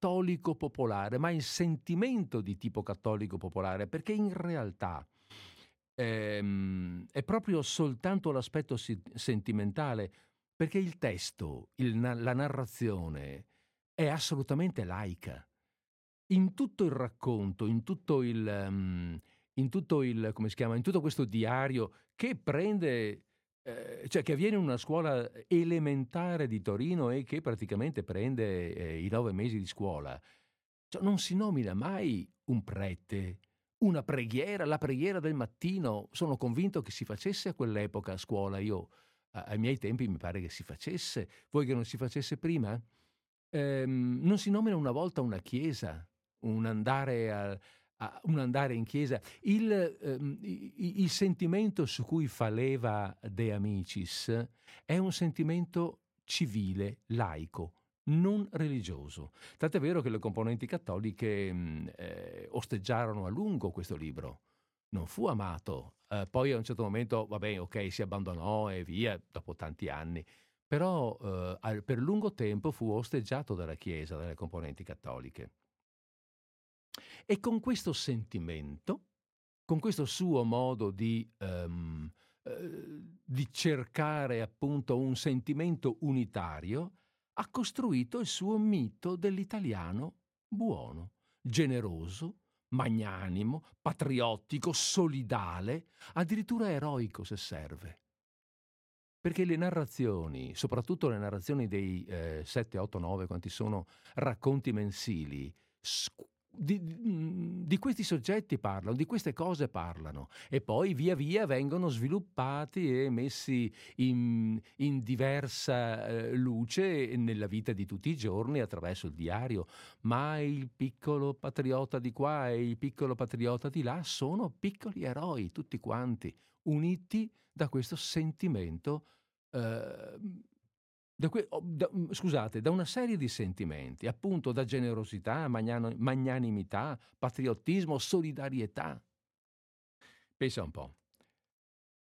popolare, ma il sentimento di tipo cattolico popolare, perché in realtà ehm, è proprio soltanto l'aspetto si- sentimentale, perché il testo, il na- la narrazione è assolutamente laica. In tutto il racconto, in tutto il, ehm, in tutto il, come si chiama, in tutto questo diario che prende, eh, cioè che avviene in una scuola elementare di Torino e che praticamente prende eh, i nove mesi di scuola, cioè, non si nomina mai un prete, una preghiera, la preghiera del mattino. Sono convinto che si facesse a quell'epoca a scuola. Io ai miei tempi mi pare che si facesse. Vuoi che non si facesse prima? Ehm, non si nomina una volta una chiesa, un andare, a, un andare in chiesa. Il, ehm, il, sentimento su cui fa leva De Amicis è un sentimento civile, laico, non religioso. Tant'è vero che le componenti cattoliche mh, eh, osteggiarono a lungo questo libro. Non fu amato. Eh, poi a un certo momento, va bene, ok, si abbandonò e via, dopo tanti anni. Però eh, per lungo tempo fu osteggiato dalla Chiesa, dalle componenti cattoliche. E con questo sentimento, con questo suo modo di, um, uh, di cercare appunto un sentimento unitario, ha costruito il suo mito dell'italiano buono, generoso, magnanimo, patriottico, solidale, addirittura eroico se serve. Perché le narrazioni, soprattutto le narrazioni dei eh, 7, 8, 9, quanti sono racconti mensili, di, mm, di, questi soggetti parlano, di queste cose parlano e poi via via vengono sviluppati e messi in, in diversa eh, luce nella vita di tutti i giorni attraverso il diario, ma il piccolo patriota di qua e il piccolo patriota di là sono piccoli eroi tutti quanti, uniti da questo sentimento eh, da que- da, mm, scusate, da una serie di sentimenti, appunto da generosità, magnano- magnanimità, patriottismo, solidarietà. Pensa un po'.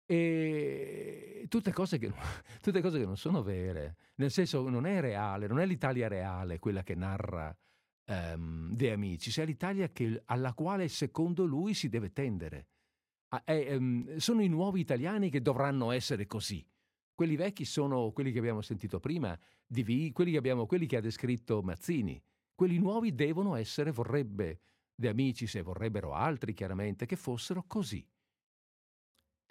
E tutte cose, che, tutte cose che non sono vere, nel senso non è reale, non è l'Italia reale quella che narra um, De Amici, è l'Italia che, alla quale secondo lui si deve tendere. Ah, è, um, sono i nuovi italiani che dovranno essere così quelli vecchi sono quelli che abbiamo sentito prima, DV, quelli che, abbiamo, quelli che ha descritto Mazzini. Quelli nuovi devono essere, vorrebbe De Amici, se vorrebbero altri chiaramente, che fossero così.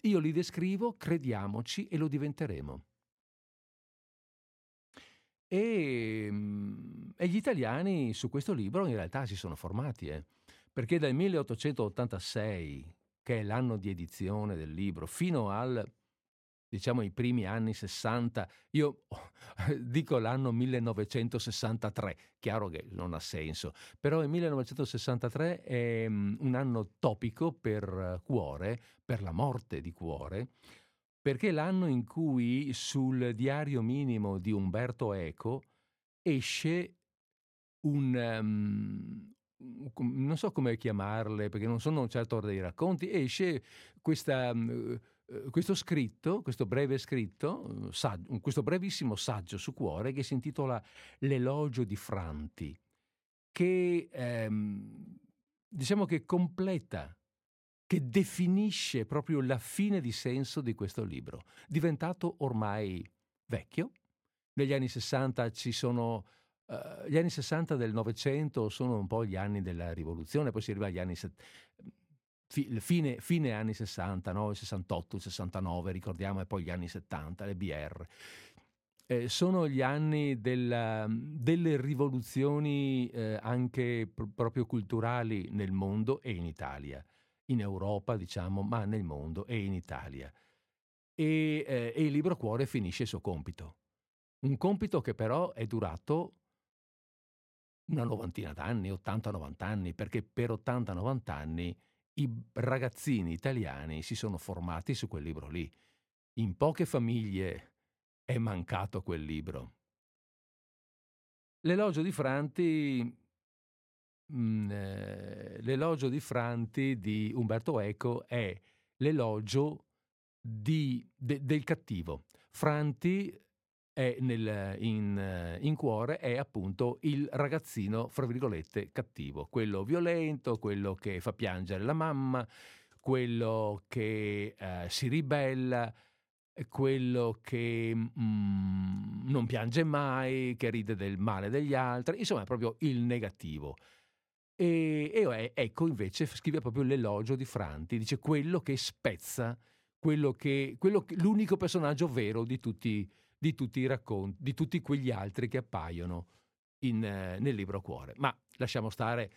Io li descrivo, crediamoci, e lo diventeremo. E, mm, e, gli italiani su questo libro in realtà si sono formati, eh? perché dal 1886, che è l'anno di edizione del libro, fino al diciamo i primi anni 60, io dico l'anno 1963, chiaro che non ha senso, però il 1963 è mm, un anno topico per Cuore, per la morte di Cuore, perché è l'anno in cui sul diario minimo di Umberto Eco esce un, um, non so come chiamarle, perché non sono certo dei racconti, esce questa... Um, eh, questo scritto, questo breve scritto, saggio, questo brevissimo saggio su cuore che si intitola L'elogio di Franti, che ehm, diciamo che completa, che definisce proprio la fine di senso di questo libro, diventato ormai vecchio. Negli anni 60 ci sono Uh, gli anni 60 del Novecento sono un po' gli anni della rivoluzione, poi si arriva agli anni fine, fine anni 60, no? 68, 69, ricordiamo, e poi gli anni 70, le BR. Eh, sono gli anni della, delle rivoluzioni eh, anche pr- proprio culturali nel mondo e in Italia, in Europa diciamo, ma nel mondo e in Italia. E, eh, e il libro Cuore finisce il suo compito. Un compito che però è durato una novantina d'anni, 80-90 anni, perché per 80-90 anni i ragazzini italiani si sono formati su quel libro lì. In poche famiglie è mancato quel libro. L'elogio di Franti, mm, eh, l'elogio di Franti di Umberto Eco è l'elogio di, de, del cattivo. Franti è nel, in, in, cuore è appunto il ragazzino, fra virgolette, cattivo, quello violento, quello che fa piangere la mamma, quello che eh, si ribella, quello che mm, non piange mai, che ride del male degli altri, insomma è proprio il negativo. E, e ecco invece scrive proprio l'elogio di Franti, dice quello che spezza, quello che, quello che, l'unico personaggio vero di tutti i di tutti i racconti, di tutti quegli altri che appaiono in, eh, nel libro Cuore. Ma lasciamo stare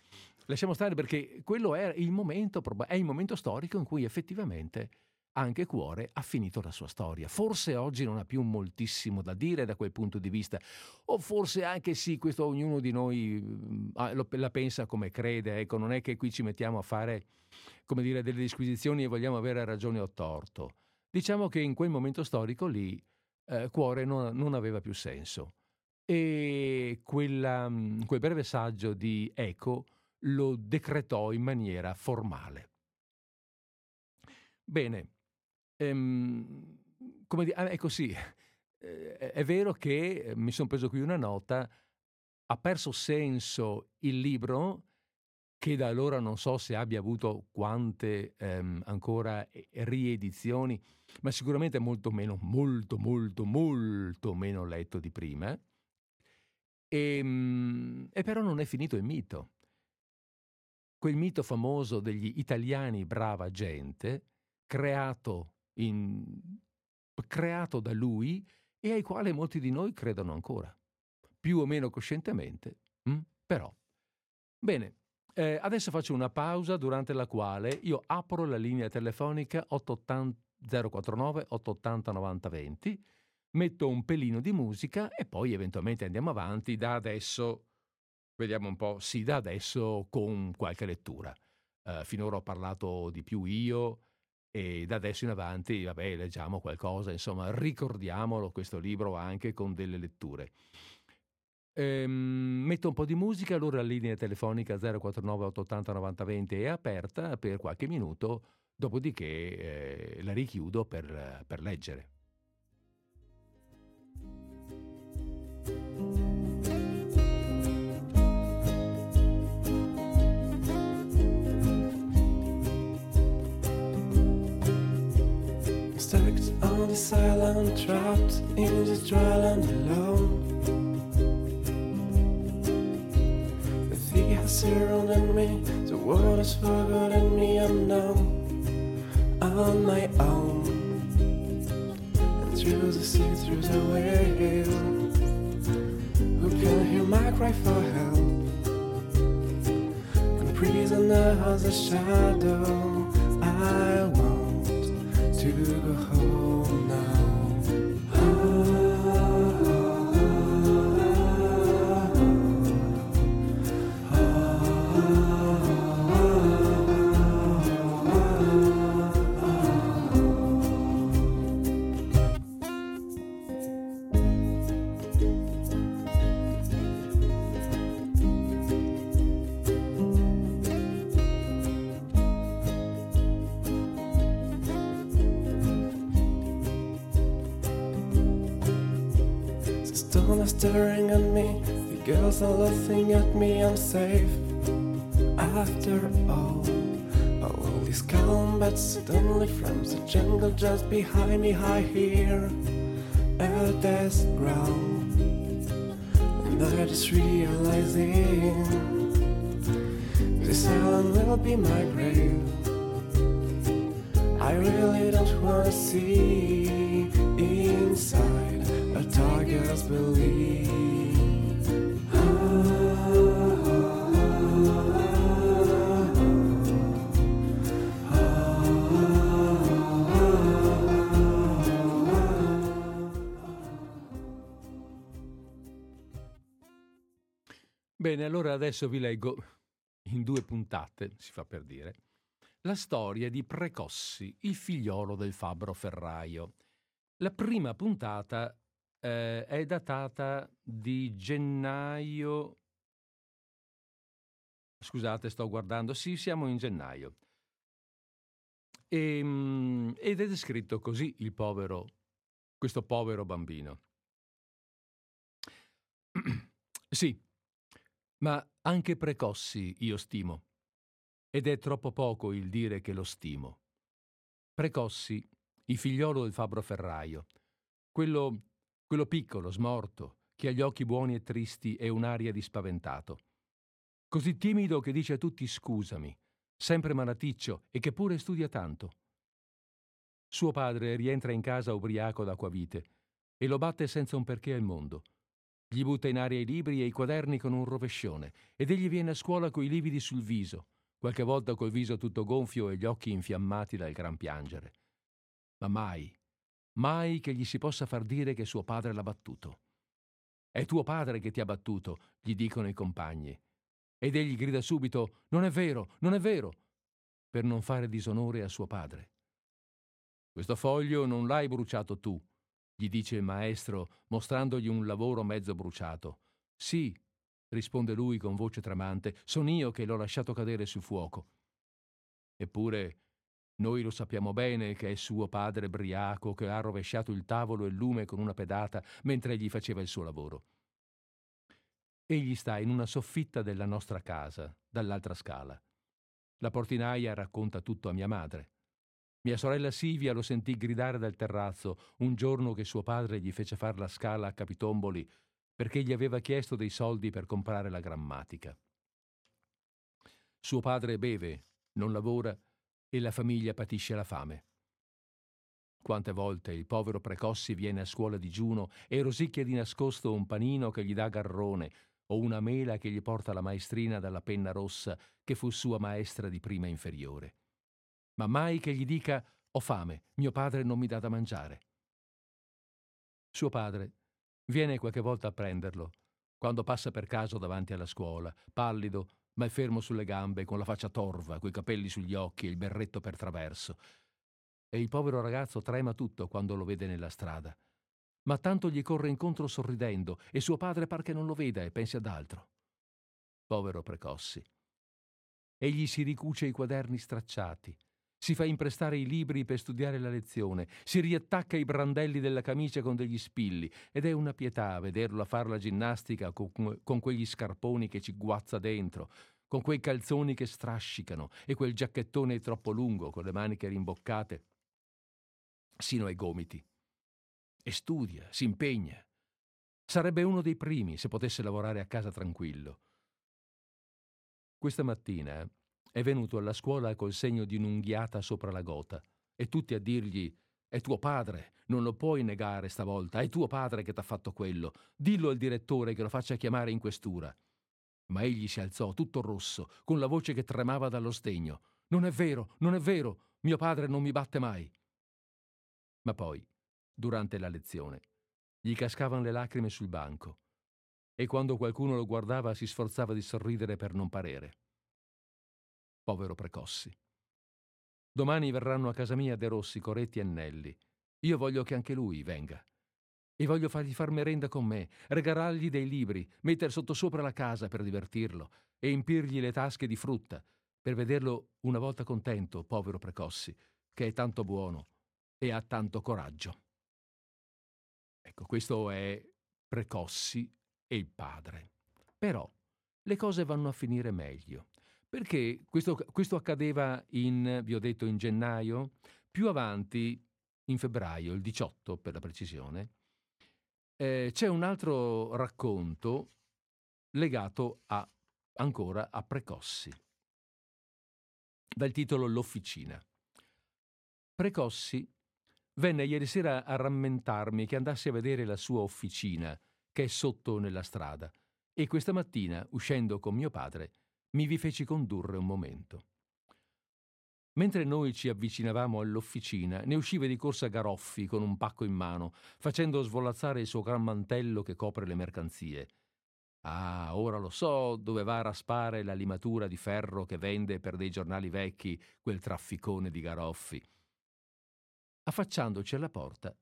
lasciamo stare perché quello è il, momento, è il momento storico in cui effettivamente anche Cuore ha finito la sua storia. Forse oggi non ha più moltissimo da dire da quel punto di vista, o forse anche sì, questo ognuno di noi mm, la pensa come crede, ecco, non è che qui ci mettiamo a fare, come dire, delle disquisizioni e vogliamo avere ragione o torto. Diciamo che in quel momento storico lì eh, Cuore non, non, aveva più senso e quella, mm, quel breve saggio di Eco lo decretò in maniera formale. Bene, ehm, come dire, è così. Eh, è vero che mi sono preso qui una nota, ha perso senso il libro che da allora non so se abbia avuto quante ehm, ancora riedizioni, ma sicuramente molto meno, molto, molto, molto meno letto di prima. E, ehm, e però non è finito il mito. Quel mito famoso degli italiani brava gente, creato, in, creato da lui e ai quali molti di noi credono ancora, più o meno coscientemente, hm? però. Bene, eh, adesso faccio una pausa durante la quale io apro la linea telefonica 880 049 880 90 20, metto un pelino di musica e poi eventualmente andiamo avanti da adesso, vediamo un po', sì, da adesso con qualche lettura. Uh, finora ho parlato di più io e da adesso in avanti, vabbè, leggiamo qualcosa, insomma, ricordiamolo questo libro anche con delle letture. Ehm, metto un po' di musica, allora la linea telefonica 049 880 90 20 è aperta per qualche minuto, dopodiché eh, la richiudo per, per leggere. Stuck on this island, trapped in this dry land alone. Surrounding me. The world has forgotten me. I'm now on my own. And through the sea, through the whale, who can hear my cry for help? And prisoner of the shadow, I want to go home me, I'm safe. After all, all these combats suddenly from the jungle just behind me, I hear a death growl. And I just realizing this island will be my grave. I really don't wanna see inside a tigers believe. Bene, allora adesso vi leggo in due puntate, si fa per dire, la storia di Precossi, il figliolo del fabbro ferraio. La prima puntata eh, è datata di gennaio. Scusate, sto guardando. Sì, siamo in gennaio. E, ehm, ed è descritto così il povero, questo povero bambino. sì, ma anche Precossi io stimo. Ed è troppo poco il dire che lo stimo. Precossi, il figliolo del fabbro ferraio, quello quello piccolo, smorto, che ha gli occhi buoni e tristi e un'aria di spaventato. Così timido che dice a tutti scusami, sempre malaticcio e che pure studia tanto. Suo padre rientra in casa ubriaco d'acquavite e lo batte senza un perché al mondo. Gli butta in aria i libri e i quaderni con un rovescione ed egli viene a scuola coi lividi sul viso, qualche volta col viso tutto gonfio e gli occhi infiammati dal gran piangere. Ma mai, mai che gli si possa far dire che suo padre l'ha battuto. È tuo padre che ti ha battuto, gli dicono i compagni. Ed egli grida subito: Non è vero, non è vero, per non fare disonore a suo padre. Questo foglio non l'hai bruciato tu, gli dice il maestro, mostrandogli un lavoro mezzo bruciato. Sì, risponde lui con voce tremante, son io che l'ho lasciato cadere sul fuoco. Eppure noi lo sappiamo bene che è suo padre briaco che ha rovesciato il tavolo e il lume con una pedata mentre egli faceva il suo lavoro. Egli sta in una soffitta della nostra casa, dall'altra scala. La portinaia racconta tutto a mia madre. Mia sorella Silvia lo sentì gridare dal terrazzo un giorno che suo padre gli fece far la scala a Capitomboli perché gli aveva chiesto dei soldi per comprare la grammatica. Suo padre beve, non lavora e la famiglia patisce la fame. Quante volte il povero Precossi viene a scuola digiuno e rosicchia di nascosto un panino che gli dà garrone o una mela che gli porta la maestrina dalla penna rossa che fu sua maestra di prima inferiore. Ma mai che gli dica ho fame, mio padre non mi dà da mangiare. Suo padre viene qualche volta a prenderlo, quando passa per caso davanti alla scuola, pallido, ma è fermo sulle gambe, con la faccia torva, coi capelli sugli occhi e il berretto per traverso. E il povero ragazzo trema tutto quando lo vede nella strada. Ma tanto gli corre incontro sorridendo e suo padre par che non lo veda e pensi ad altro. Povero Precossi. Egli si ricuce i quaderni stracciati, si fa imprestare i libri per studiare la lezione, si riattacca i brandelli della camicia con degli spilli ed è una pietà vederlo a fare la ginnastica con, con quegli scarponi che ci guazza dentro, con quei calzoni che strascicano e quel giacchettone troppo lungo con le maniche rimboccate sino ai gomiti. E studia, si impegna. Sarebbe uno dei primi se potesse lavorare a casa tranquillo. Questa mattina è venuto alla scuola col segno di un'unghiata sopra la gota e tutti a dirgli è tuo padre, non lo puoi negare stavolta, è tuo padre che t'ha fatto quello. Dillo al direttore che lo faccia chiamare in questura. Ma egli si alzò tutto rosso, con la voce che tremava dallo sdegno. Non è vero, non è vero, mio padre non mi batte mai. Ma poi, durante la lezione, gli cascavano le lacrime sul banco e quando qualcuno lo guardava si sforzava di sorridere per non parere povero Precossi. Domani verranno a casa mia De Rossi, Coretti e Nelli. Io voglio che anche lui venga. E voglio fargli far merenda con me, regalargli dei libri, mettere sottosopra la casa per divertirlo e impirgli le tasche di frutta, per vederlo una volta contento, povero Precossi, che è tanto buono e ha tanto coraggio. Ecco, questo è Precossi e il padre. Però le cose vanno a finire meglio. Perché questo, questo accadeva in, vi ho detto, in gennaio, più avanti, in febbraio, il 18 per la precisione, eh, c'è un altro racconto legato a, ancora a Precossi, dal titolo L'officina. Precossi venne ieri sera a rammentarmi che andassi a vedere la sua officina, che è sotto nella strada, e questa mattina, uscendo con mio padre, mi vi feci condurre un momento. Mentre noi ci avvicinavamo all'officina, ne usciva di corsa Garoffi con un pacco in mano, facendo svolazzare il suo gran mantello che copre le mercanzie. Ah, ora lo so dove va a raspare la limatura di ferro che vende per dei giornali vecchi quel trafficone di Garoffi. Affacciandoci alla porta,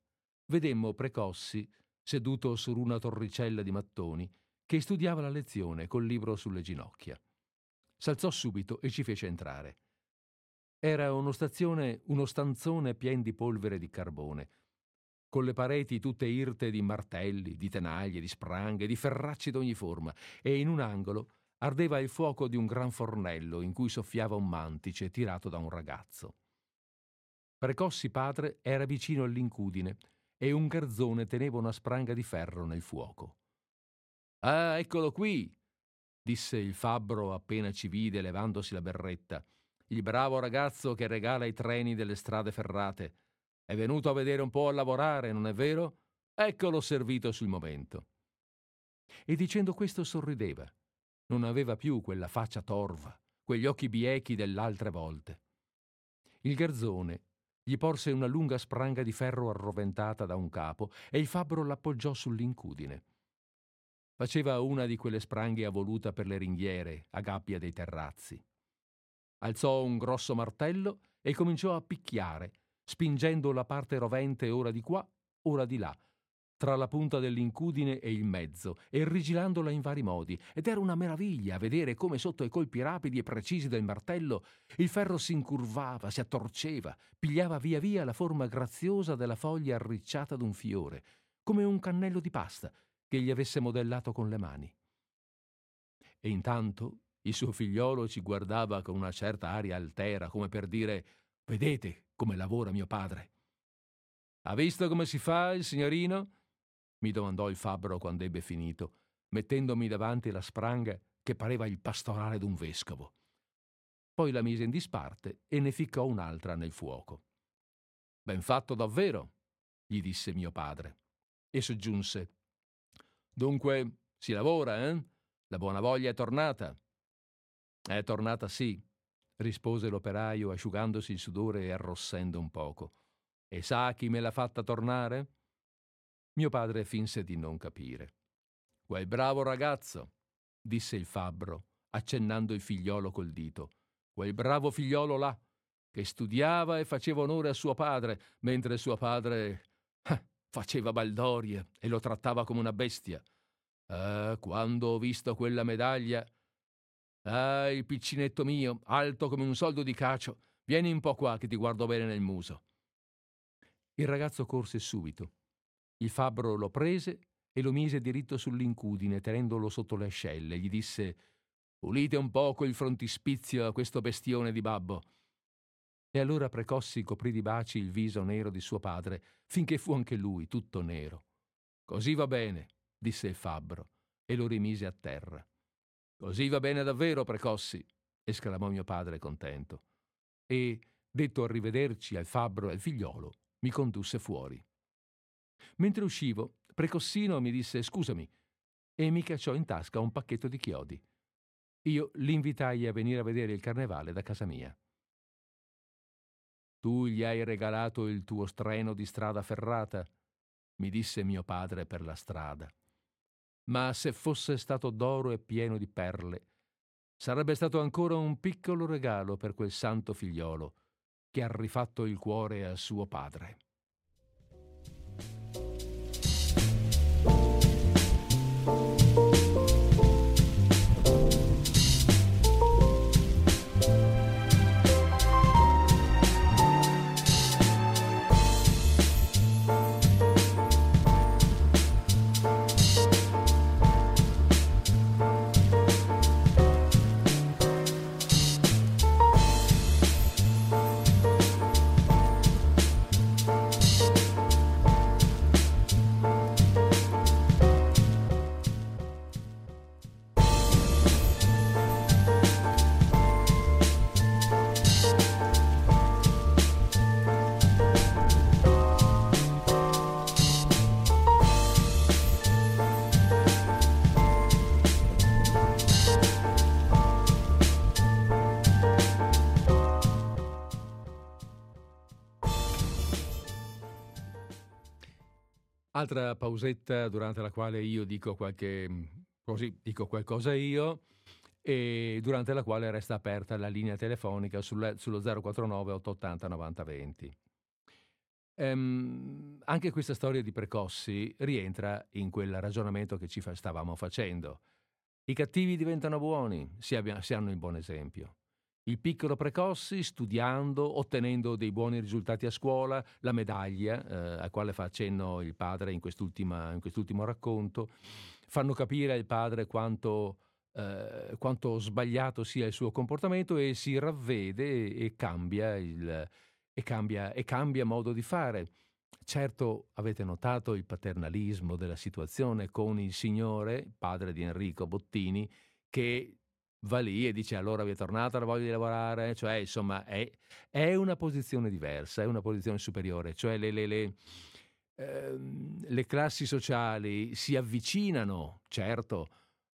vedemmo Precossi, seduto su una torricella di mattoni, che studiava la lezione col libro sulle ginocchia. S'alzò subito e ci fece entrare. Era uno stazione, uno stanzone pien di polvere di carbone, con le pareti tutte irte di martelli, di tenaglie, di spranghe, di ferracci d'ogni forma, e in un angolo ardeva il fuoco di un gran fornello in cui soffiava un mantice tirato da un ragazzo. Precossi padre era vicino all'incudine e un garzone teneva una spranga di ferro nel fuoco. Ah, eccolo qui, disse il fabbro appena ci vide levandosi la berretta. Il bravo ragazzo che regala i treni delle strade ferrate. È venuto a vedere un po' a lavorare, non è vero? Eccolo servito sul momento. E dicendo questo sorrideva. Non aveva più quella faccia torva, quegli occhi biechi dell'altre volte. Il garzone gli porse una lunga spranga di ferro arroventata da un capo e il fabbro l'appoggiò sull'incudine. Faceva una di quelle spranghe a voluta per le ringhiere, a gabbia dei terrazzi. Alzò un grosso martello e cominciò a picchiare, spingendo la parte rovente ora di qua, ora di là, tra la punta dell'incudine e il mezzo, e rigirandola in vari modi, ed era una meraviglia vedere come sotto i colpi rapidi e precisi del martello il ferro si incurvava, si attorceva, pigliava via via la forma graziosa della foglia arricciata d'un fiore, come un cannello di pasta che gli avesse modellato con le mani. E intanto il suo figliolo ci guardava con una certa aria altera, come per dire Vedete come lavora mio padre. Ha visto come si fa il signorino? mi domandò il fabbro quando ebbe finito, mettendomi davanti la spranga che pareva il pastorale d'un vescovo. Poi la mise in disparte e ne ficcò un'altra nel fuoco. Ben fatto davvero, gli disse mio padre, e soggiunse. Dunque si lavora, eh? La buona voglia è tornata. È tornata sì, rispose l'operaio asciugandosi il sudore e arrossendo un poco. E sa chi me l'ha fatta tornare? Mio padre finse di non capire. Quel bravo ragazzo, disse il fabbro, accennando il figliolo col dito. Quel bravo figliolo là, che studiava e faceva onore a suo padre, mentre suo padre faceva baldoria e lo trattava come una bestia. Ah, quando ho visto quella medaglia. Ah, il piccinetto mio, alto come un soldo di cacio, vieni un po' qua che ti guardo bene nel muso. Il ragazzo corse subito il fabbro lo prese e lo mise diritto sull'incudine, tenendolo sotto le ascelle. Gli disse: Pulite un poco il frontispizio a questo bestione di babbo. E allora Precossi coprì di baci il viso nero di suo padre, finché fu anche lui tutto nero. Così va bene, disse il fabbro, e lo rimise a terra. Così va bene davvero, Precossi, esclamò mio padre contento. E, detto arrivederci al fabbro e al figliolo, mi condusse fuori. Mentre uscivo, Precossino mi disse scusami e mi cacciò in tasca un pacchetto di chiodi. Io l'invitai a venire a vedere il carnevale da casa mia. Tu gli hai regalato il tuo streno di strada ferrata, mi disse mio padre per la strada. Ma se fosse stato d'oro e pieno di perle, sarebbe stato ancora un piccolo regalo per quel santo figliolo che ha rifatto il cuore a suo padre. Altra pausetta durante la quale io dico qualche così dico qualcosa io e durante la quale resta aperta la linea telefonica sul, sullo 049 880 9020. Um, anche questa storia di precossi rientra in quel ragionamento che ci stavamo facendo. I cattivi diventano buoni se, abbia, se hanno il buon esempio il piccolo Precossi studiando, ottenendo dei buoni risultati a scuola, la medaglia eh, a quale fa accenno il padre in, in quest'ultimo racconto, fanno capire al padre quanto, eh, quanto, sbagliato sia il suo comportamento e si ravvede e cambia, il, e cambia, e cambia modo di fare. Certo avete notato il paternalismo della situazione con il signore, padre di Enrico Bottini, che va lì e dice allora vi è tornata la voglia di lavorare, cioè insomma è, è una posizione diversa, è una posizione superiore, cioè le, le, le, ehm, le classi sociali si avvicinano, certo,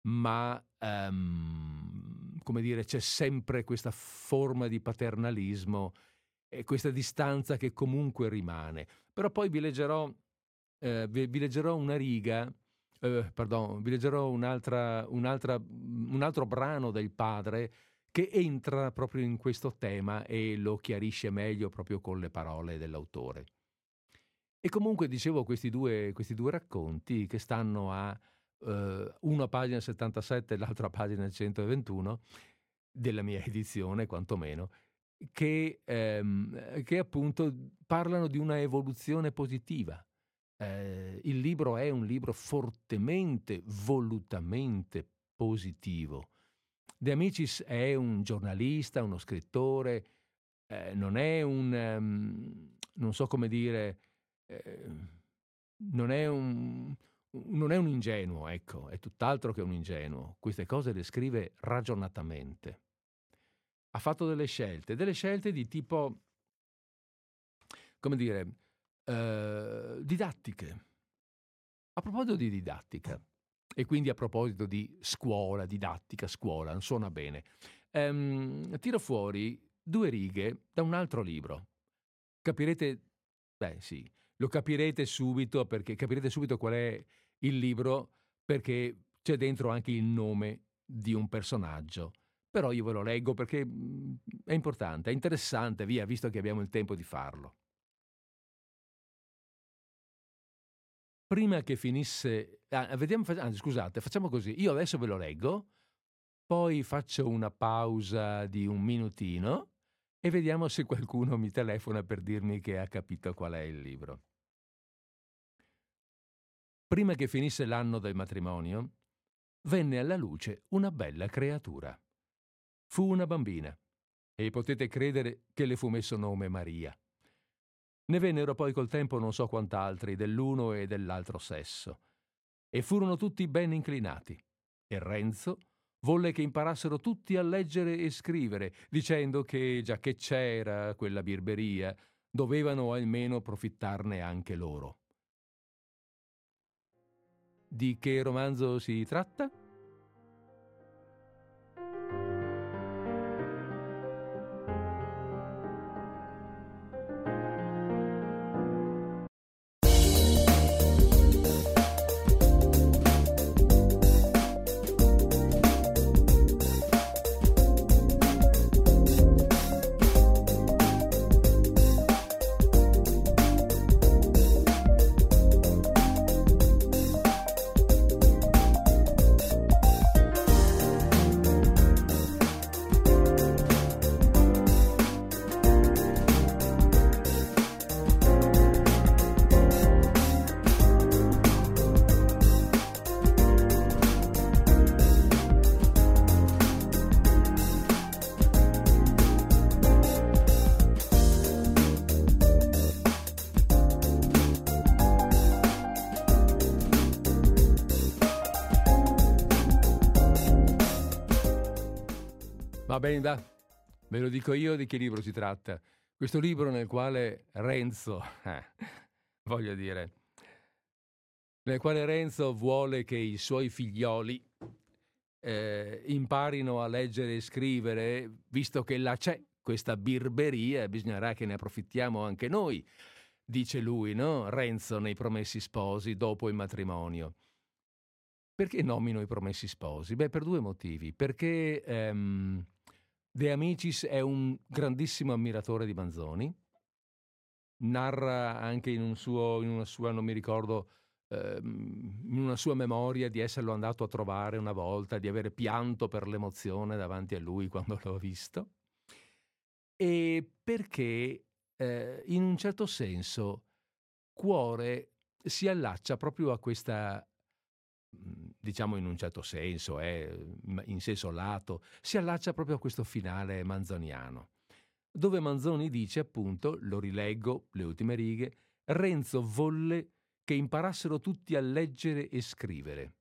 ma ehm, come dire, c'è sempre questa forma di paternalismo e questa distanza che comunque rimane. Però poi vi leggerò, eh, vi, vi leggerò una riga, eh, pardon, vi leggerò un'altra, un'altra, un altro brano del padre che entra proprio in questo tema e lo chiarisce meglio proprio con le parole dell'autore. E comunque dicevo questi due, questi due racconti che stanno a uh, uno a pagina 77 e l'altro a pagina 121 della mia edizione, quantomeno, che, ehm, che appunto parlano di una evoluzione positiva. Eh, il libro è un libro fortemente, volutamente positivo. De Amicis è un giornalista, uno scrittore, eh, non è un, um, non so come dire, eh, non è un, non è un ingenuo, ecco, è tutt'altro che un ingenuo. Queste cose le scrive ragionatamente. Ha fatto delle scelte, delle scelte di tipo, come dire, eh, didattiche. A proposito di didattica, e quindi a proposito di scuola, didattica, scuola, non suona bene, ehm, tiro fuori due righe da un altro libro. Capirete, beh sì, lo capirete subito perché capirete subito qual è il libro perché c'è dentro anche il nome di un personaggio. Però io ve lo leggo perché mm, è importante, è interessante, via, visto che abbiamo il tempo di farlo. Prima che finisse... Ah, vediamo, ah, scusate, facciamo così. Io adesso ve lo leggo, poi faccio una pausa di un minutino e vediamo se qualcuno mi telefona per dirmi che ha capito qual è il libro. Prima che finisse l'anno del matrimonio, venne alla luce una bella creatura. Fu una bambina e potete credere che le fu messo nome Maria. Ne vennero poi col tempo non so quant'altri dell'uno e dell'altro sesso, e furono tutti ben inclinati. E Renzo volle che imparassero tutti a leggere e scrivere, dicendo che, già che c'era quella birberia, dovevano almeno profittarne anche loro. Di che romanzo si tratta? Bene, da. Ve lo dico io di che libro si tratta. Questo libro nel quale Renzo, eh, voglio dire, nel quale Renzo vuole che i suoi figlioli eh, imparino a leggere e scrivere, visto che là c'è questa birberia, bisognerà che ne approfittiamo anche noi, dice lui, no? Renzo nei Promessi Sposi dopo il matrimonio. Perché nomino i Promessi Sposi? Beh, per due motivi. Perché ehm, De Amicis è un grandissimo ammiratore di Manzoni, narra anche in, un suo, in una sua, non mi ricordo, ehm, in una sua memoria di esserlo andato a trovare una volta, di avere pianto per l'emozione davanti a lui quando l'ho visto, e perché eh, in un certo senso Cuore si allaccia proprio a questa diciamo in un certo senso, eh, in senso lato, si allaccia proprio a questo finale manzoniano, dove Manzoni dice appunto, lo rileggo, le ultime righe, Renzo volle che imparassero tutti a leggere e scrivere,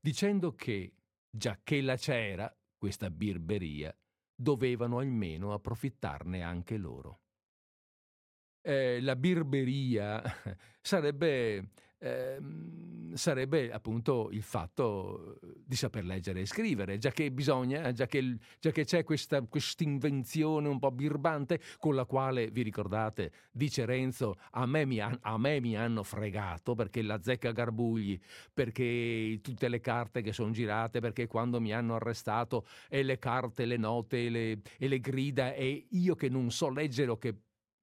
dicendo che, già che la c'era, questa birberia, dovevano almeno approfittarne anche loro. eh, la birberia sarebbe, eh, sarebbe appunto il fatto di saper leggere e scrivere, già che bisogna, già che, già che c'è questa invenzione un po' birbante con la quale, vi ricordate, dice Renzo, a me mi, ha, a me mi hanno fregato perché la zecca Garbugli, perché tutte le carte che sono girate, perché quando mi hanno arrestato e le carte, le note le, e le grida e io che non so leggere o che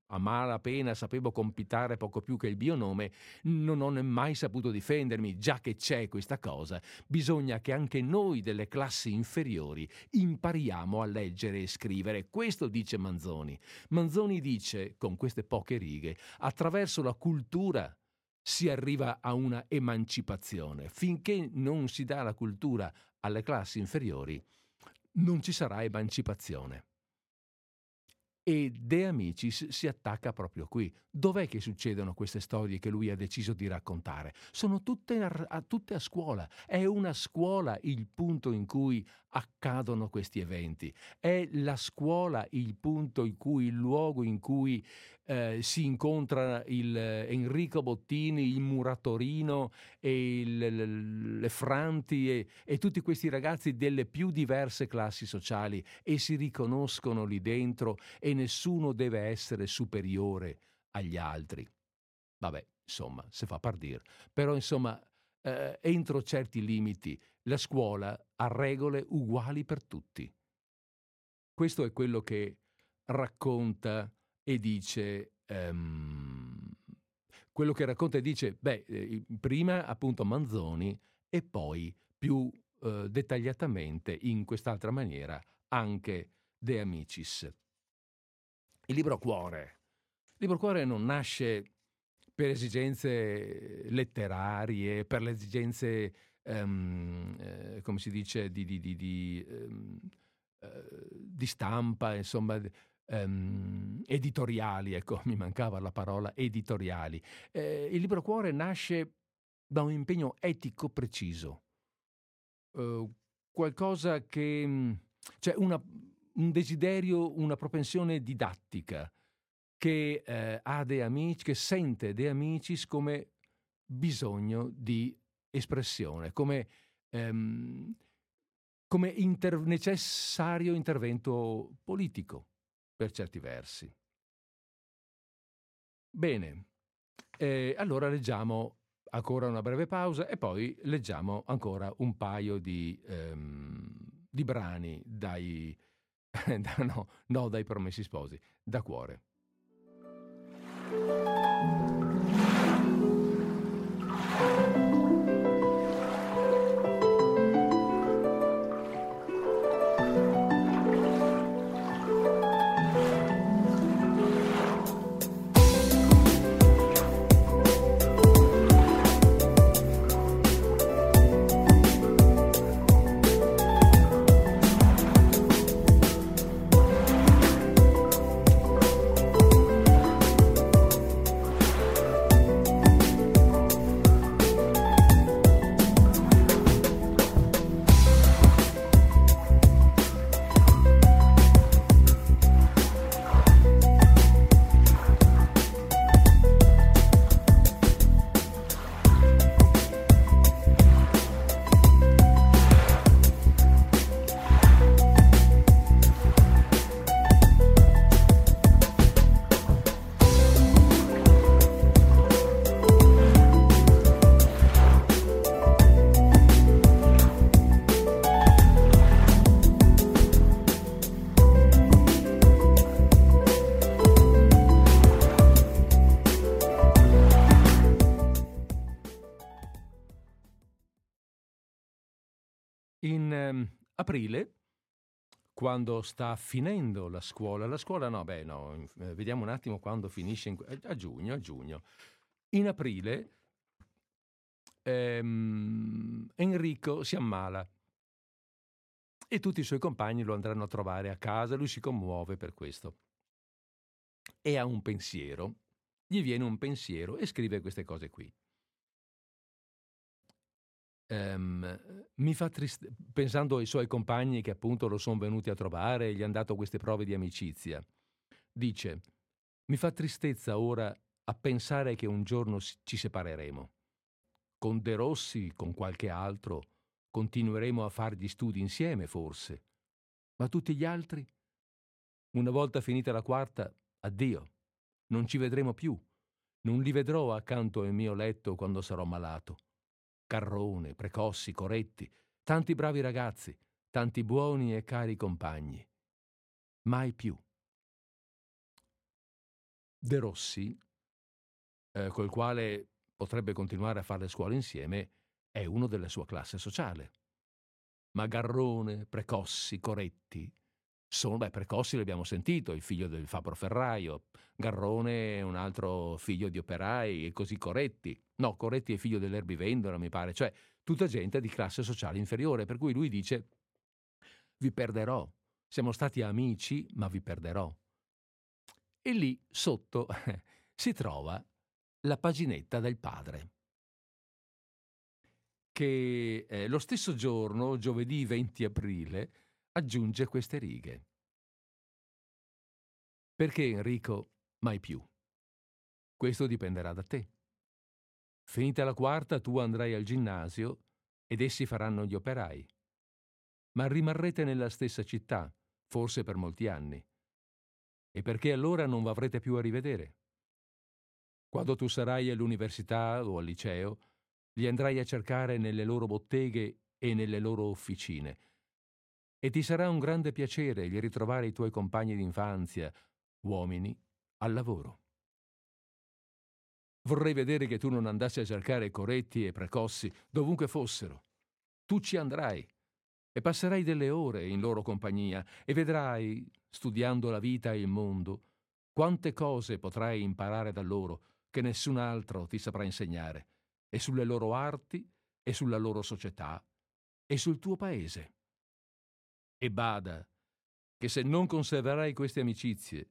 a malapena sapevo compitare poco più che il mio nome, non ho mai saputo difendermi, già che c'è questa cosa, bisogna che anche noi delle classi inferiori impariamo a leggere e scrivere. Questo dice Manzoni. Manzoni dice, con queste poche righe, attraverso la cultura si arriva a una emancipazione. Finché non si dà la cultura alle classi inferiori, non ci sarà emancipazione. E De Amicis si attacca proprio qui. Dov'è che succedono queste storie che lui ha deciso di raccontare? Sono tutte a, tutte a scuola. È una scuola il punto in cui accadono questi eventi. È la scuola il punto in cui, il luogo in cui eh, si incontra il Enrico Bottini, il Muratorino e il, le Franti e, e tutti questi ragazzi delle più diverse classi sociali e si riconoscono lì dentro e nessuno deve essere superiore agli altri. Vabbè, insomma, se fa par dire. Però, insomma, eh, entro certi limiti, la scuola ha regole uguali per tutti. Questo è quello che racconta e dice... Um, quello che racconta e dice, beh, eh, prima appunto Manzoni e poi più eh, dettagliatamente in quest'altra maniera anche De Amicis. Il libro Cuore. Il libro Cuore non nasce per esigenze letterarie, per le esigenze, um, eh, come si dice, di, di, di, um, di stampa, insomma, um, editoriali, ecco, mi mancava la parola editoriali. Eh, il libro Cuore nasce da un impegno etico preciso, uh, qualcosa che, cioè una, un desiderio, una propensione didattica che eh, ha De Amicis, che sente De Amicis come bisogno di espressione, come, ehm, come inter- necessario intervento politico, per certi versi. Bene, eh, allora leggiamo ancora una breve pausa e poi leggiamo ancora un paio di, ehm, di brani dai, da, no, no, dai promessi sposi, da cuore. Aprile, quando sta finendo la scuola, la scuola no, beh no, eh, vediamo un attimo quando finisce, in, a giugno, a giugno. In aprile ehm, Enrico si ammala e tutti i suoi compagni lo andranno a trovare a casa, lui si commuove per questo e ha un pensiero, gli viene un pensiero e scrive queste cose qui um, mi fa triste, pensando ai suoi compagni che appunto lo sono venuti a trovare e gli hanno dato queste prove di amicizia. Dice, Mi fa tristezza ora a pensare che un giorno ci separeremo. Con De Rossi, con qualche altro, continueremo a fare gli studi insieme, forse. Ma tutti gli altri? Una volta finita la quarta, addio. Non ci vedremo più. Non li vedrò accanto al mio letto quando sarò malato. Carrone, Precossi, Coretti, tanti bravi ragazzi, tanti buoni e cari compagni. Mai più. De Rossi, eh, col quale potrebbe continuare a fare le scuole insieme, è uno della sua classe sociale. Ma Garrone, Precossi, Coretti, sono, beh, Precossi l'abbiamo sentito, il figlio del fabbro ferraio, Garrone è un altro figlio di operai e così Coretti. No, Coretti è figlio dell'erbivendora, mi pare, cioè tutta gente di classe sociale inferiore, per cui lui dice vi perderò, siamo stati amici, ma vi perderò. E lì sotto si trova la paginetta del padre che eh, lo stesso giorno, giovedì 20 aprile, aggiunge queste righe. Perché Enrico mai più? Questo dipenderà da te. Finita la quarta tu andrai al ginnasio ed essi faranno gli operai. Ma rimarrete nella stessa città, forse per molti anni. E perché allora non avrete più a rivedere? Quando tu sarai all'università o al liceo, li andrai a cercare nelle loro botteghe e nelle loro officine. E ti sarà un grande piacere di ritrovare i tuoi compagni d'infanzia, uomini, al lavoro. Vorrei vedere che tu non andassi a cercare Coretti e Precossi dovunque fossero. Tu ci andrai e passerai delle ore in loro compagnia e vedrai, studiando la vita e il mondo, quante cose potrai imparare da loro che nessun altro ti saprà insegnare e sulle loro arti e sulla loro società e sul tuo paese. E bada che se non conserverai queste amicizie,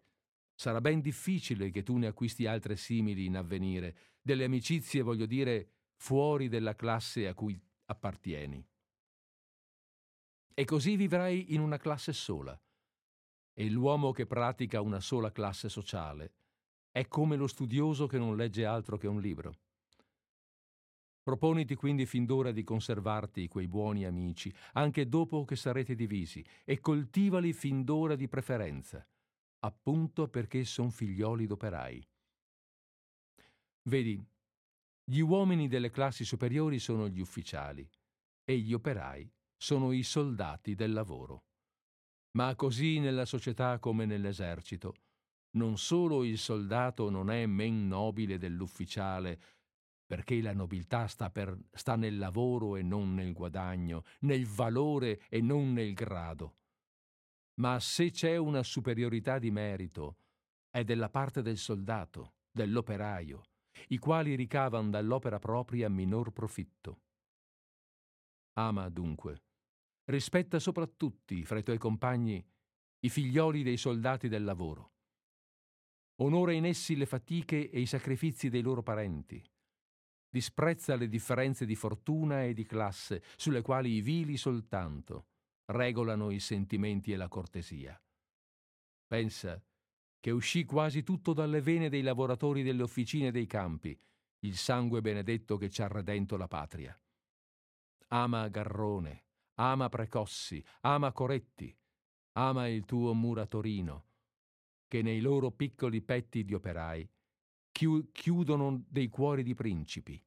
sarà ben difficile che tu ne acquisti altre simili in avvenire, delle amicizie, voglio dire, fuori della classe a cui appartieni. E così vivrai in una classe sola. E l'uomo che pratica una sola classe sociale è come lo studioso che non legge altro che un libro. Proponiti quindi fin d'ora di conservarti quei buoni amici, anche dopo che sarete divisi, e coltivali fin d'ora di preferenza, appunto perché son figlioli d'operai. Vedi, gli uomini delle classi superiori sono gli ufficiali e gli operai sono i soldati del lavoro. Ma così nella società come nell'esercito, non solo il soldato non è men nobile dell'ufficiale, perché la nobiltà sta, per, sta nel lavoro e non nel guadagno, nel valore e non nel grado. Ma se c'è una superiorità di merito, è della parte del soldato, dell'operaio, i quali ricavan dall'opera propria minor profitto. Ama dunque, rispetta soprattutto fra i tuoi compagni i figlioli dei soldati del lavoro. Onora in essi le fatiche e i sacrifici dei loro parenti disprezza le differenze di fortuna e di classe, sulle quali i vili soltanto regolano i sentimenti e la cortesia. Pensa che uscì quasi tutto dalle vene dei lavoratori delle officine dei campi, il sangue benedetto che ci ha redento la patria. Ama Garrone, ama Precossi, ama Coretti, ama il tuo muratorino, che nei loro piccoli petti di operai chiudono dei cuori di principi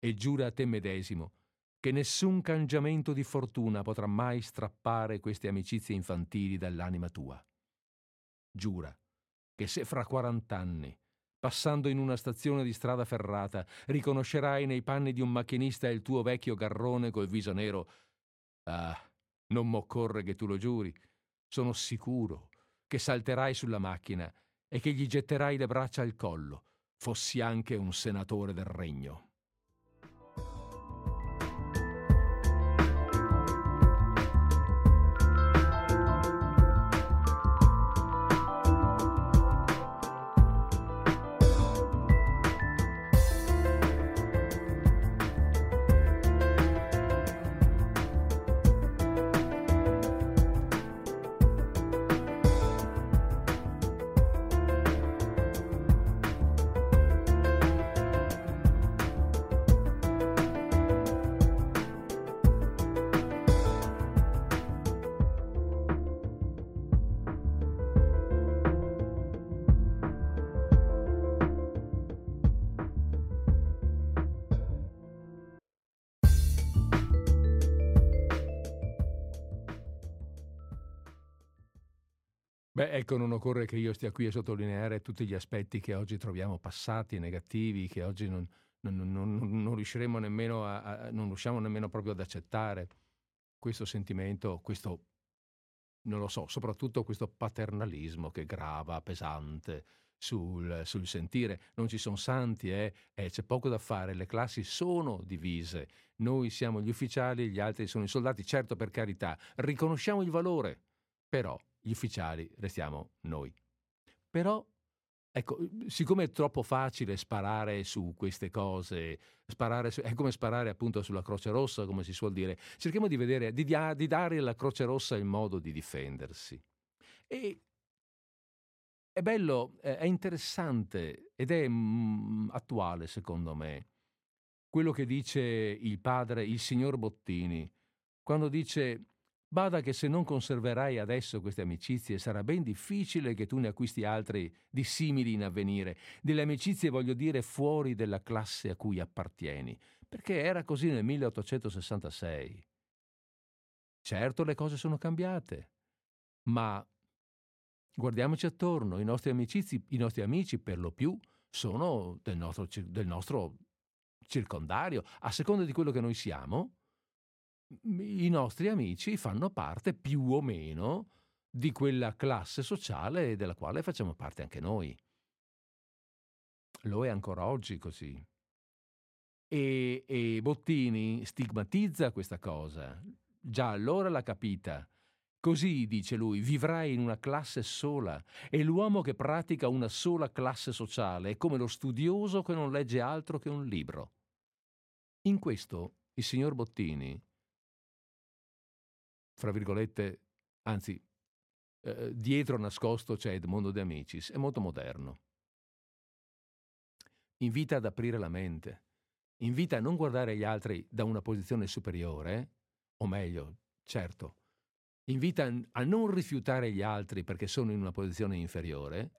e giura a te medesimo che nessun cangiamento di fortuna potrà mai strappare queste amicizie infantili dall'anima tua. Giura che se fra quarant'anni, passando in una stazione di strada ferrata, riconoscerai nei panni di un macchinista il tuo vecchio garrone col viso nero, ah, non m'occorre che tu lo giuri, sono sicuro che salterai sulla macchina e che gli getterai le braccia al collo, fossi anche un senatore del regno. Beh, ecco, non occorre che io stia qui a sottolineare tutti gli aspetti che oggi troviamo passati, negativi, che oggi non, non, non, non riusciremo nemmeno a, a, non riusciamo nemmeno proprio ad accettare questo sentimento, questo, non lo so, soprattutto questo paternalismo che grava pesante sul, sul sentire. Non ci sono santi, eh? Eh, c'è poco da fare, le classi sono divise. Noi siamo gli ufficiali, gli altri sono i soldati, certo per carità, riconosciamo il valore, però gli ufficiali restiamo noi. Però, ecco, siccome è troppo facile sparare su queste cose, sparare su, è come sparare appunto sulla Croce Rossa, come si suol dire, cerchiamo di vedere, di, di dare alla Croce Rossa il modo di difendersi. E è bello, è interessante ed è mm, attuale secondo me quello che dice il padre, il signor Bottini, quando dice Bada che se non conserverai adesso queste amicizie sarà ben difficile che tu ne acquisti altri di simili in avvenire. Delle amicizie voglio dire fuori della classe a cui appartieni, perché era così nel 1866. Certo le cose sono cambiate, ma guardiamoci attorno, i nostri, amici, i nostri amici per lo più sono del nostro, del nostro circondario, a seconda di quello che noi siamo, i nostri amici fanno parte più o meno di quella classe sociale della quale facciamo parte anche noi. Lo è ancora oggi così. E, e Bottini stigmatizza questa cosa. Già allora l'ha capita. Così, dice lui, vivrai in una classe sola e l'uomo che pratica una sola classe sociale è come lo studioso che non legge altro che un libro. In questo il signor Bottini fra virgolette, anzi, eh, dietro nascosto c'è Edmondo De Amicis, è molto moderno. Invita ad aprire la mente, invita a non guardare gli altri da una posizione superiore, o meglio, certo, invita a non rifiutare gli altri perché sono in una posizione inferiore,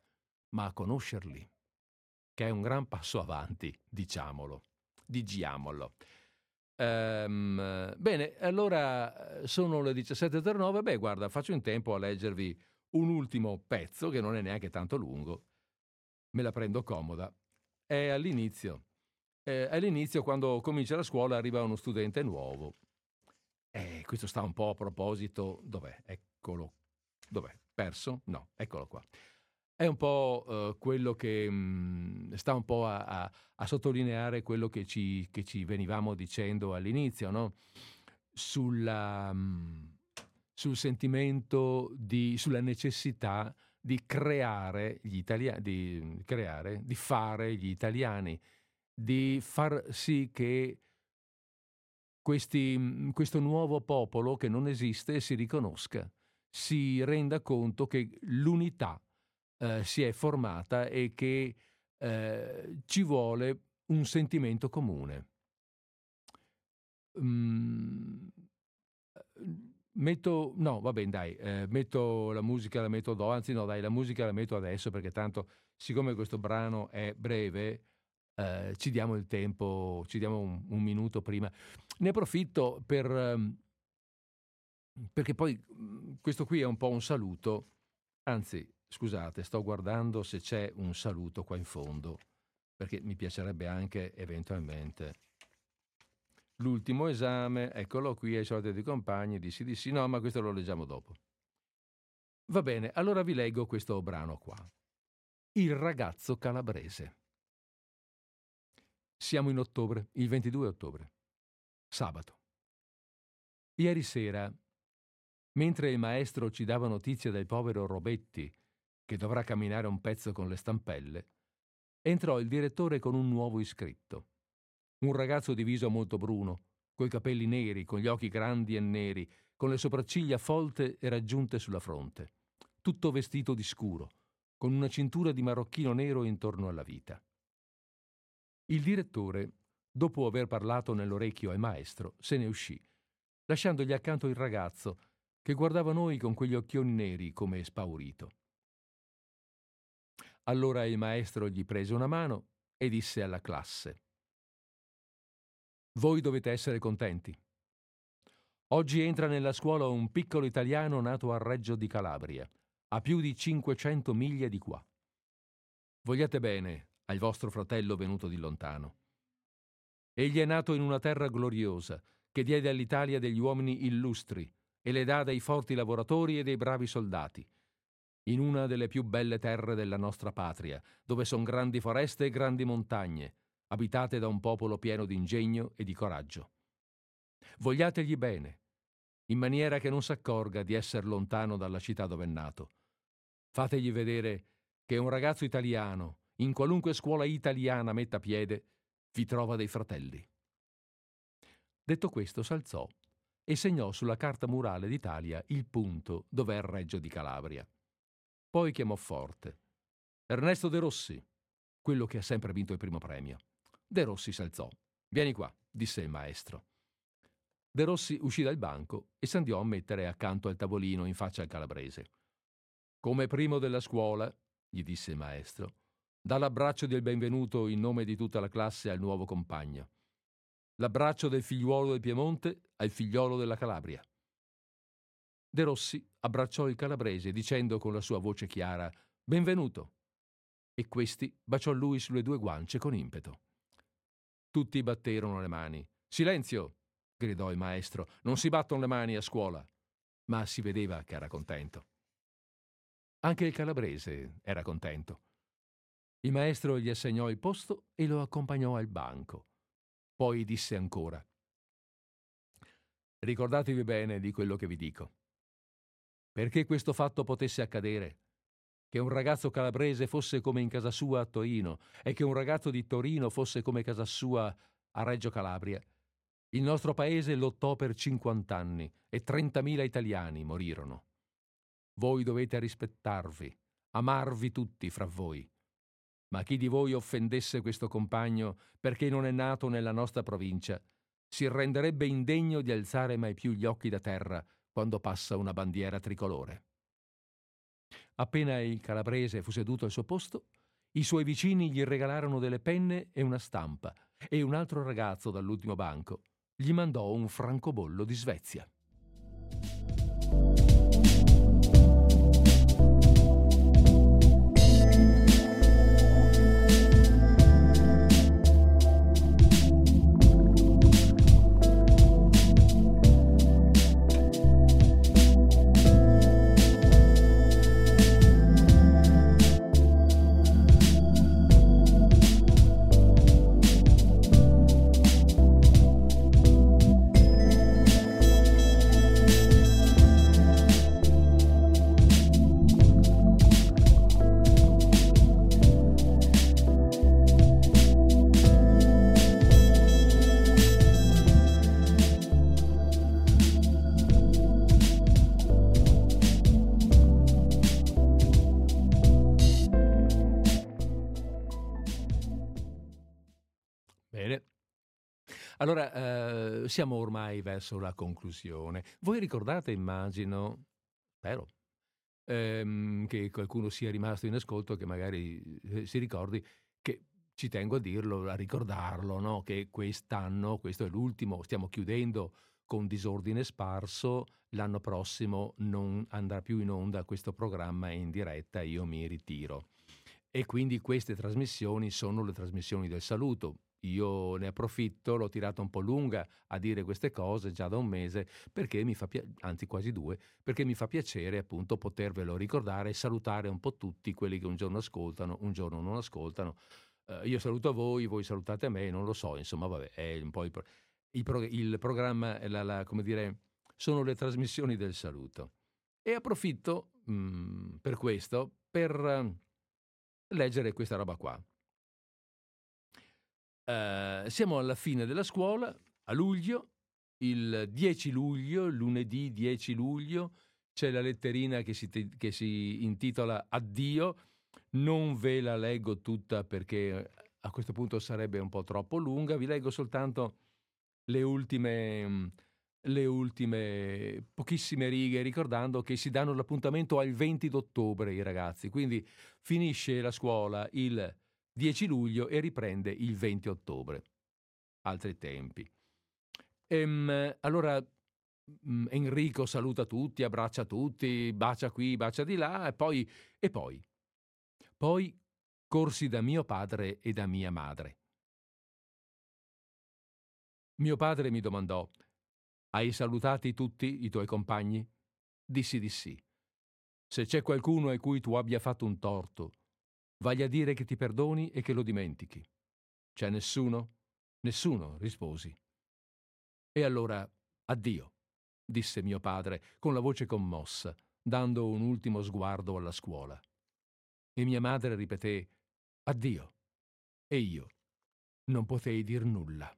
ma a conoscerli, che è un gran passo avanti, diciamolo, digiamolo. Um, bene, allora sono le 17.09. Beh, guarda, faccio in tempo a leggervi un ultimo pezzo che non è neanche tanto lungo. Me la prendo comoda. È all'inizio. È all'inizio, quando comincia la scuola, arriva uno studente nuovo. E questo sta un po' a proposito. Dov'è? Eccolo. Dov'è? Perso? No, eccolo qua è un po' uh, quello che mm, sta un po' a, a, a sottolineare quello che ci, che ci, venivamo dicendo all'inizio, no? Sulla, mm, sul sentimento di, sulla necessità di creare gli italiani, di creare, di fare gli italiani, di far sì che questi, mm, questo nuovo popolo che non esiste si riconosca, si renda conto che l'unità eh, si è formata e che eh, ci vuole un sentimento comune. Mm, metto, no, va bene, dai, eh, metto la musica, la metto dopo, anzi no, dai, la musica la metto adesso perché tanto, siccome questo brano è breve, eh, ci diamo il tempo, ci diamo un, un minuto prima. Ne approfitto per, ehm, perché poi mm, questo qui è un po' un saluto, anzi Scusate, sto guardando se c'è un saluto qua in fondo, perché mi piacerebbe anche eventualmente. L'ultimo esame, eccolo qui, ai soliti di compagni, dissi di sì, no, ma questo lo leggiamo dopo. Va bene, allora vi leggo questo brano qua. Il ragazzo calabrese. Siamo in ottobre, il 22 ottobre, sabato. Ieri sera, mentre il maestro ci dava notizia del povero Robetti, che dovrà camminare un pezzo con le stampelle, entrò il direttore con un nuovo iscritto. Un ragazzo di viso molto bruno, coi capelli neri, con gli occhi grandi e neri, con le sopracciglia folte e raggiunte sulla fronte, tutto vestito di scuro, con una cintura di marocchino nero intorno alla vita. Il direttore, dopo aver parlato nell'orecchio al maestro, se ne uscì, lasciandogli accanto il ragazzo, che guardava noi con quegli occhioni neri come spaurito. Allora il maestro gli prese una mano e disse alla classe, Voi dovete essere contenti. Oggi entra nella scuola un piccolo italiano nato a Reggio di Calabria. a più di 500 miglia di qua. Vogliate bene al vostro fratello venuto di lontano. Egli è nato in una terra gloriosa, che diede all'Italia degli uomini illustri e le dà dei forti lavoratori e dei bravi soldati, in una delle più belle terre della nostra patria, dove son grandi foreste e grandi montagne, abitate da un popolo pieno di ingegno e di coraggio. Vogliategli bene, in maniera che non s'accorga di essere lontano dalla città dove è nato. Fategli vedere che un ragazzo italiano, in qualunque scuola italiana metta piede, vi trova dei fratelli. Detto questo, s'alzò e segnò sulla carta murale d'Italia il punto dove è il Reggio di Calabria. Poi chiamò forte. Ernesto De Rossi, quello che ha sempre vinto il primo premio. De Rossi s'alzò. Vieni qua, disse il maestro. De Rossi uscì dal banco e s'andò a mettere accanto al tavolino in faccia al calabrese. Come primo della scuola, gli disse il maestro, dà l'abbraccio del benvenuto in nome di tutta la classe al nuovo compagno. L'abbraccio del figliuolo del Piemonte al figliolo della Calabria. De Rossi abbracciò il calabrese dicendo con la sua voce chiara Benvenuto. E questi baciò lui sulle due guance con impeto. Tutti batterono le mani. Silenzio! gridò il maestro. Non si battono le mani a scuola. Ma si vedeva che era contento. Anche il calabrese era contento. Il maestro gli assegnò il posto e lo accompagnò al banco. Poi disse ancora Ricordatevi bene di quello che vi dico. Perché questo fatto potesse accadere, che un ragazzo calabrese fosse come in casa sua a Torino e che un ragazzo di Torino fosse come casa sua a Reggio Calabria, il nostro paese lottò per 50 anni e 30.000 italiani morirono. Voi dovete rispettarvi, amarvi tutti fra voi. Ma chi di voi offendesse questo compagno perché non è nato nella nostra provincia, si renderebbe indegno di alzare mai più gli occhi da terra quando passa una bandiera tricolore. Appena il calabrese fu seduto al suo posto, i suoi vicini gli regalarono delle penne e una stampa e un altro ragazzo dall'ultimo banco gli mandò un francobollo di Svezia. Allora, eh, siamo ormai verso la conclusione. Voi ricordate, immagino, spero, ehm, che qualcuno sia rimasto in ascolto, che magari eh, si ricordi che ci tengo a dirlo, a ricordarlo, no? che quest'anno, questo è l'ultimo, stiamo chiudendo con disordine sparso, l'anno prossimo non andrà più in onda questo programma in diretta, io mi ritiro. E quindi queste trasmissioni sono le trasmissioni del saluto. Io ne approfitto, l'ho tirata un po' lunga a dire queste cose già da un mese, perché mi fa piacere, anzi quasi due, perché mi fa piacere appunto potervelo ricordare e salutare un po' tutti quelli che un giorno ascoltano, un giorno non ascoltano. Eh, io saluto voi, voi salutate me, non lo so, insomma, vabbè, è un po' il, pro- il, pro- il programma, la, la, come dire, sono le trasmissioni del saluto. E approfitto mh, per questo per uh, leggere questa roba qua. Uh, siamo alla fine della scuola, a luglio, il 10 luglio, lunedì 10 luglio, c'è la letterina che si, che si intitola Addio. Non ve la leggo tutta perché a questo punto sarebbe un po' troppo lunga, vi leggo soltanto le ultime, le ultime pochissime righe, ricordando che si danno l'appuntamento al 20 d'ottobre i ragazzi, quindi finisce la scuola il 10 luglio e riprende il 20 ottobre. Altri tempi. Ehm, allora, mm, Enrico saluta tutti, abbraccia tutti, bacia qui, bacia di là, e poi, e poi, poi corsi da mio padre e da mia madre. Mio padre mi domandò, hai salutati tutti i tuoi compagni? Dissi di sì. Se c'è qualcuno a cui tu abbia fatto un torto, vagli a dire che ti perdoni e che lo dimentichi. C'è nessuno? Nessuno, risposi. E allora addio, disse mio padre con la voce commossa, dando un ultimo sguardo alla scuola. E mia madre ripeté addio. E io non potei dir nulla.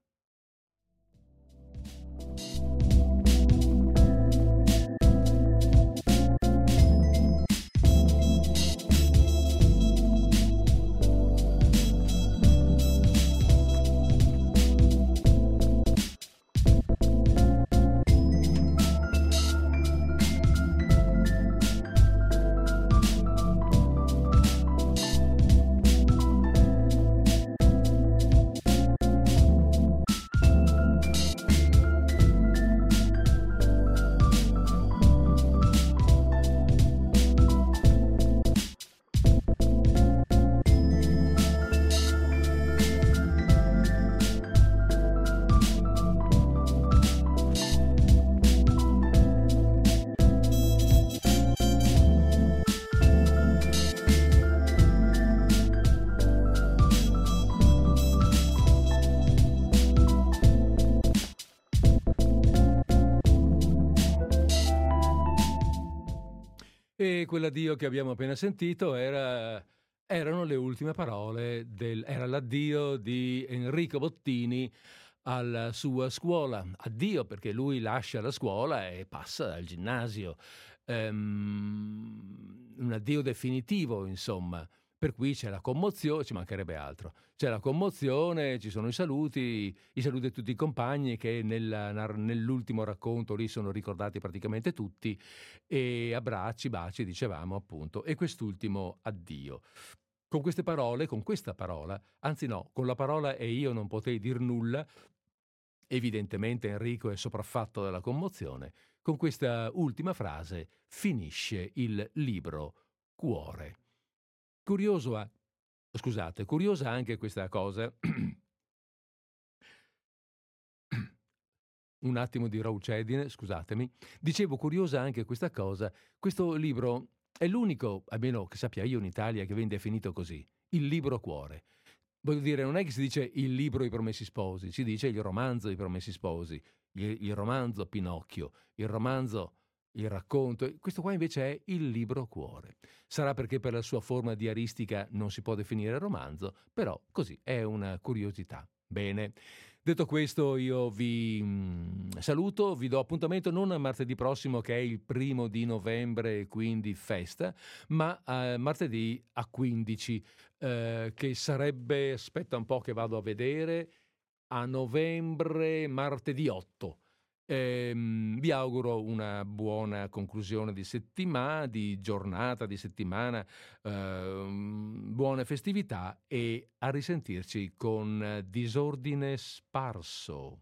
E quell'addio che abbiamo appena sentito era, erano le ultime parole, del, era l'addio di Enrico Bottini alla sua scuola. Addio perché lui lascia la scuola e passa al ginnasio. Um, un addio definitivo, insomma. Per cui c'è la commozione, ci mancherebbe altro. C'è la commozione, ci sono i saluti, i saluti a tutti i compagni che nella, nell'ultimo racconto lì sono ricordati praticamente tutti, e abbracci, baci, dicevamo appunto, e quest'ultimo addio. Con queste parole, con questa parola, anzi no, con la parola e io non potei dir nulla, evidentemente Enrico è sopraffatto dalla commozione, con questa ultima frase finisce il libro Cuore. Curioso a... Scusate, curiosa anche questa cosa. Un attimo di raucedine, scusatemi. Dicevo, curiosa anche questa cosa. Questo libro è l'unico, almeno che sappia io in Italia, che viene definito così. Il libro cuore. Voglio dire, non è che si dice il libro I Promessi Sposi, si dice il romanzo I Promessi Sposi, il, il romanzo Pinocchio, il romanzo il racconto. Questo qua invece è il libro cuore. Sarà perché per la sua forma diaristica non si può definire romanzo, però così è una curiosità. Bene. Detto questo, io vi mm, saluto, vi do appuntamento non a martedì prossimo che è il primo di novembre, quindi festa, ma a martedì a 15, eh, che sarebbe, aspetta un po' che vado a vedere, a novembre, martedì 8. Ehm, vi auguro una buona conclusione di settimana, di giornata, di settimana, ehm, buone festività e a risentirci con disordine sparso.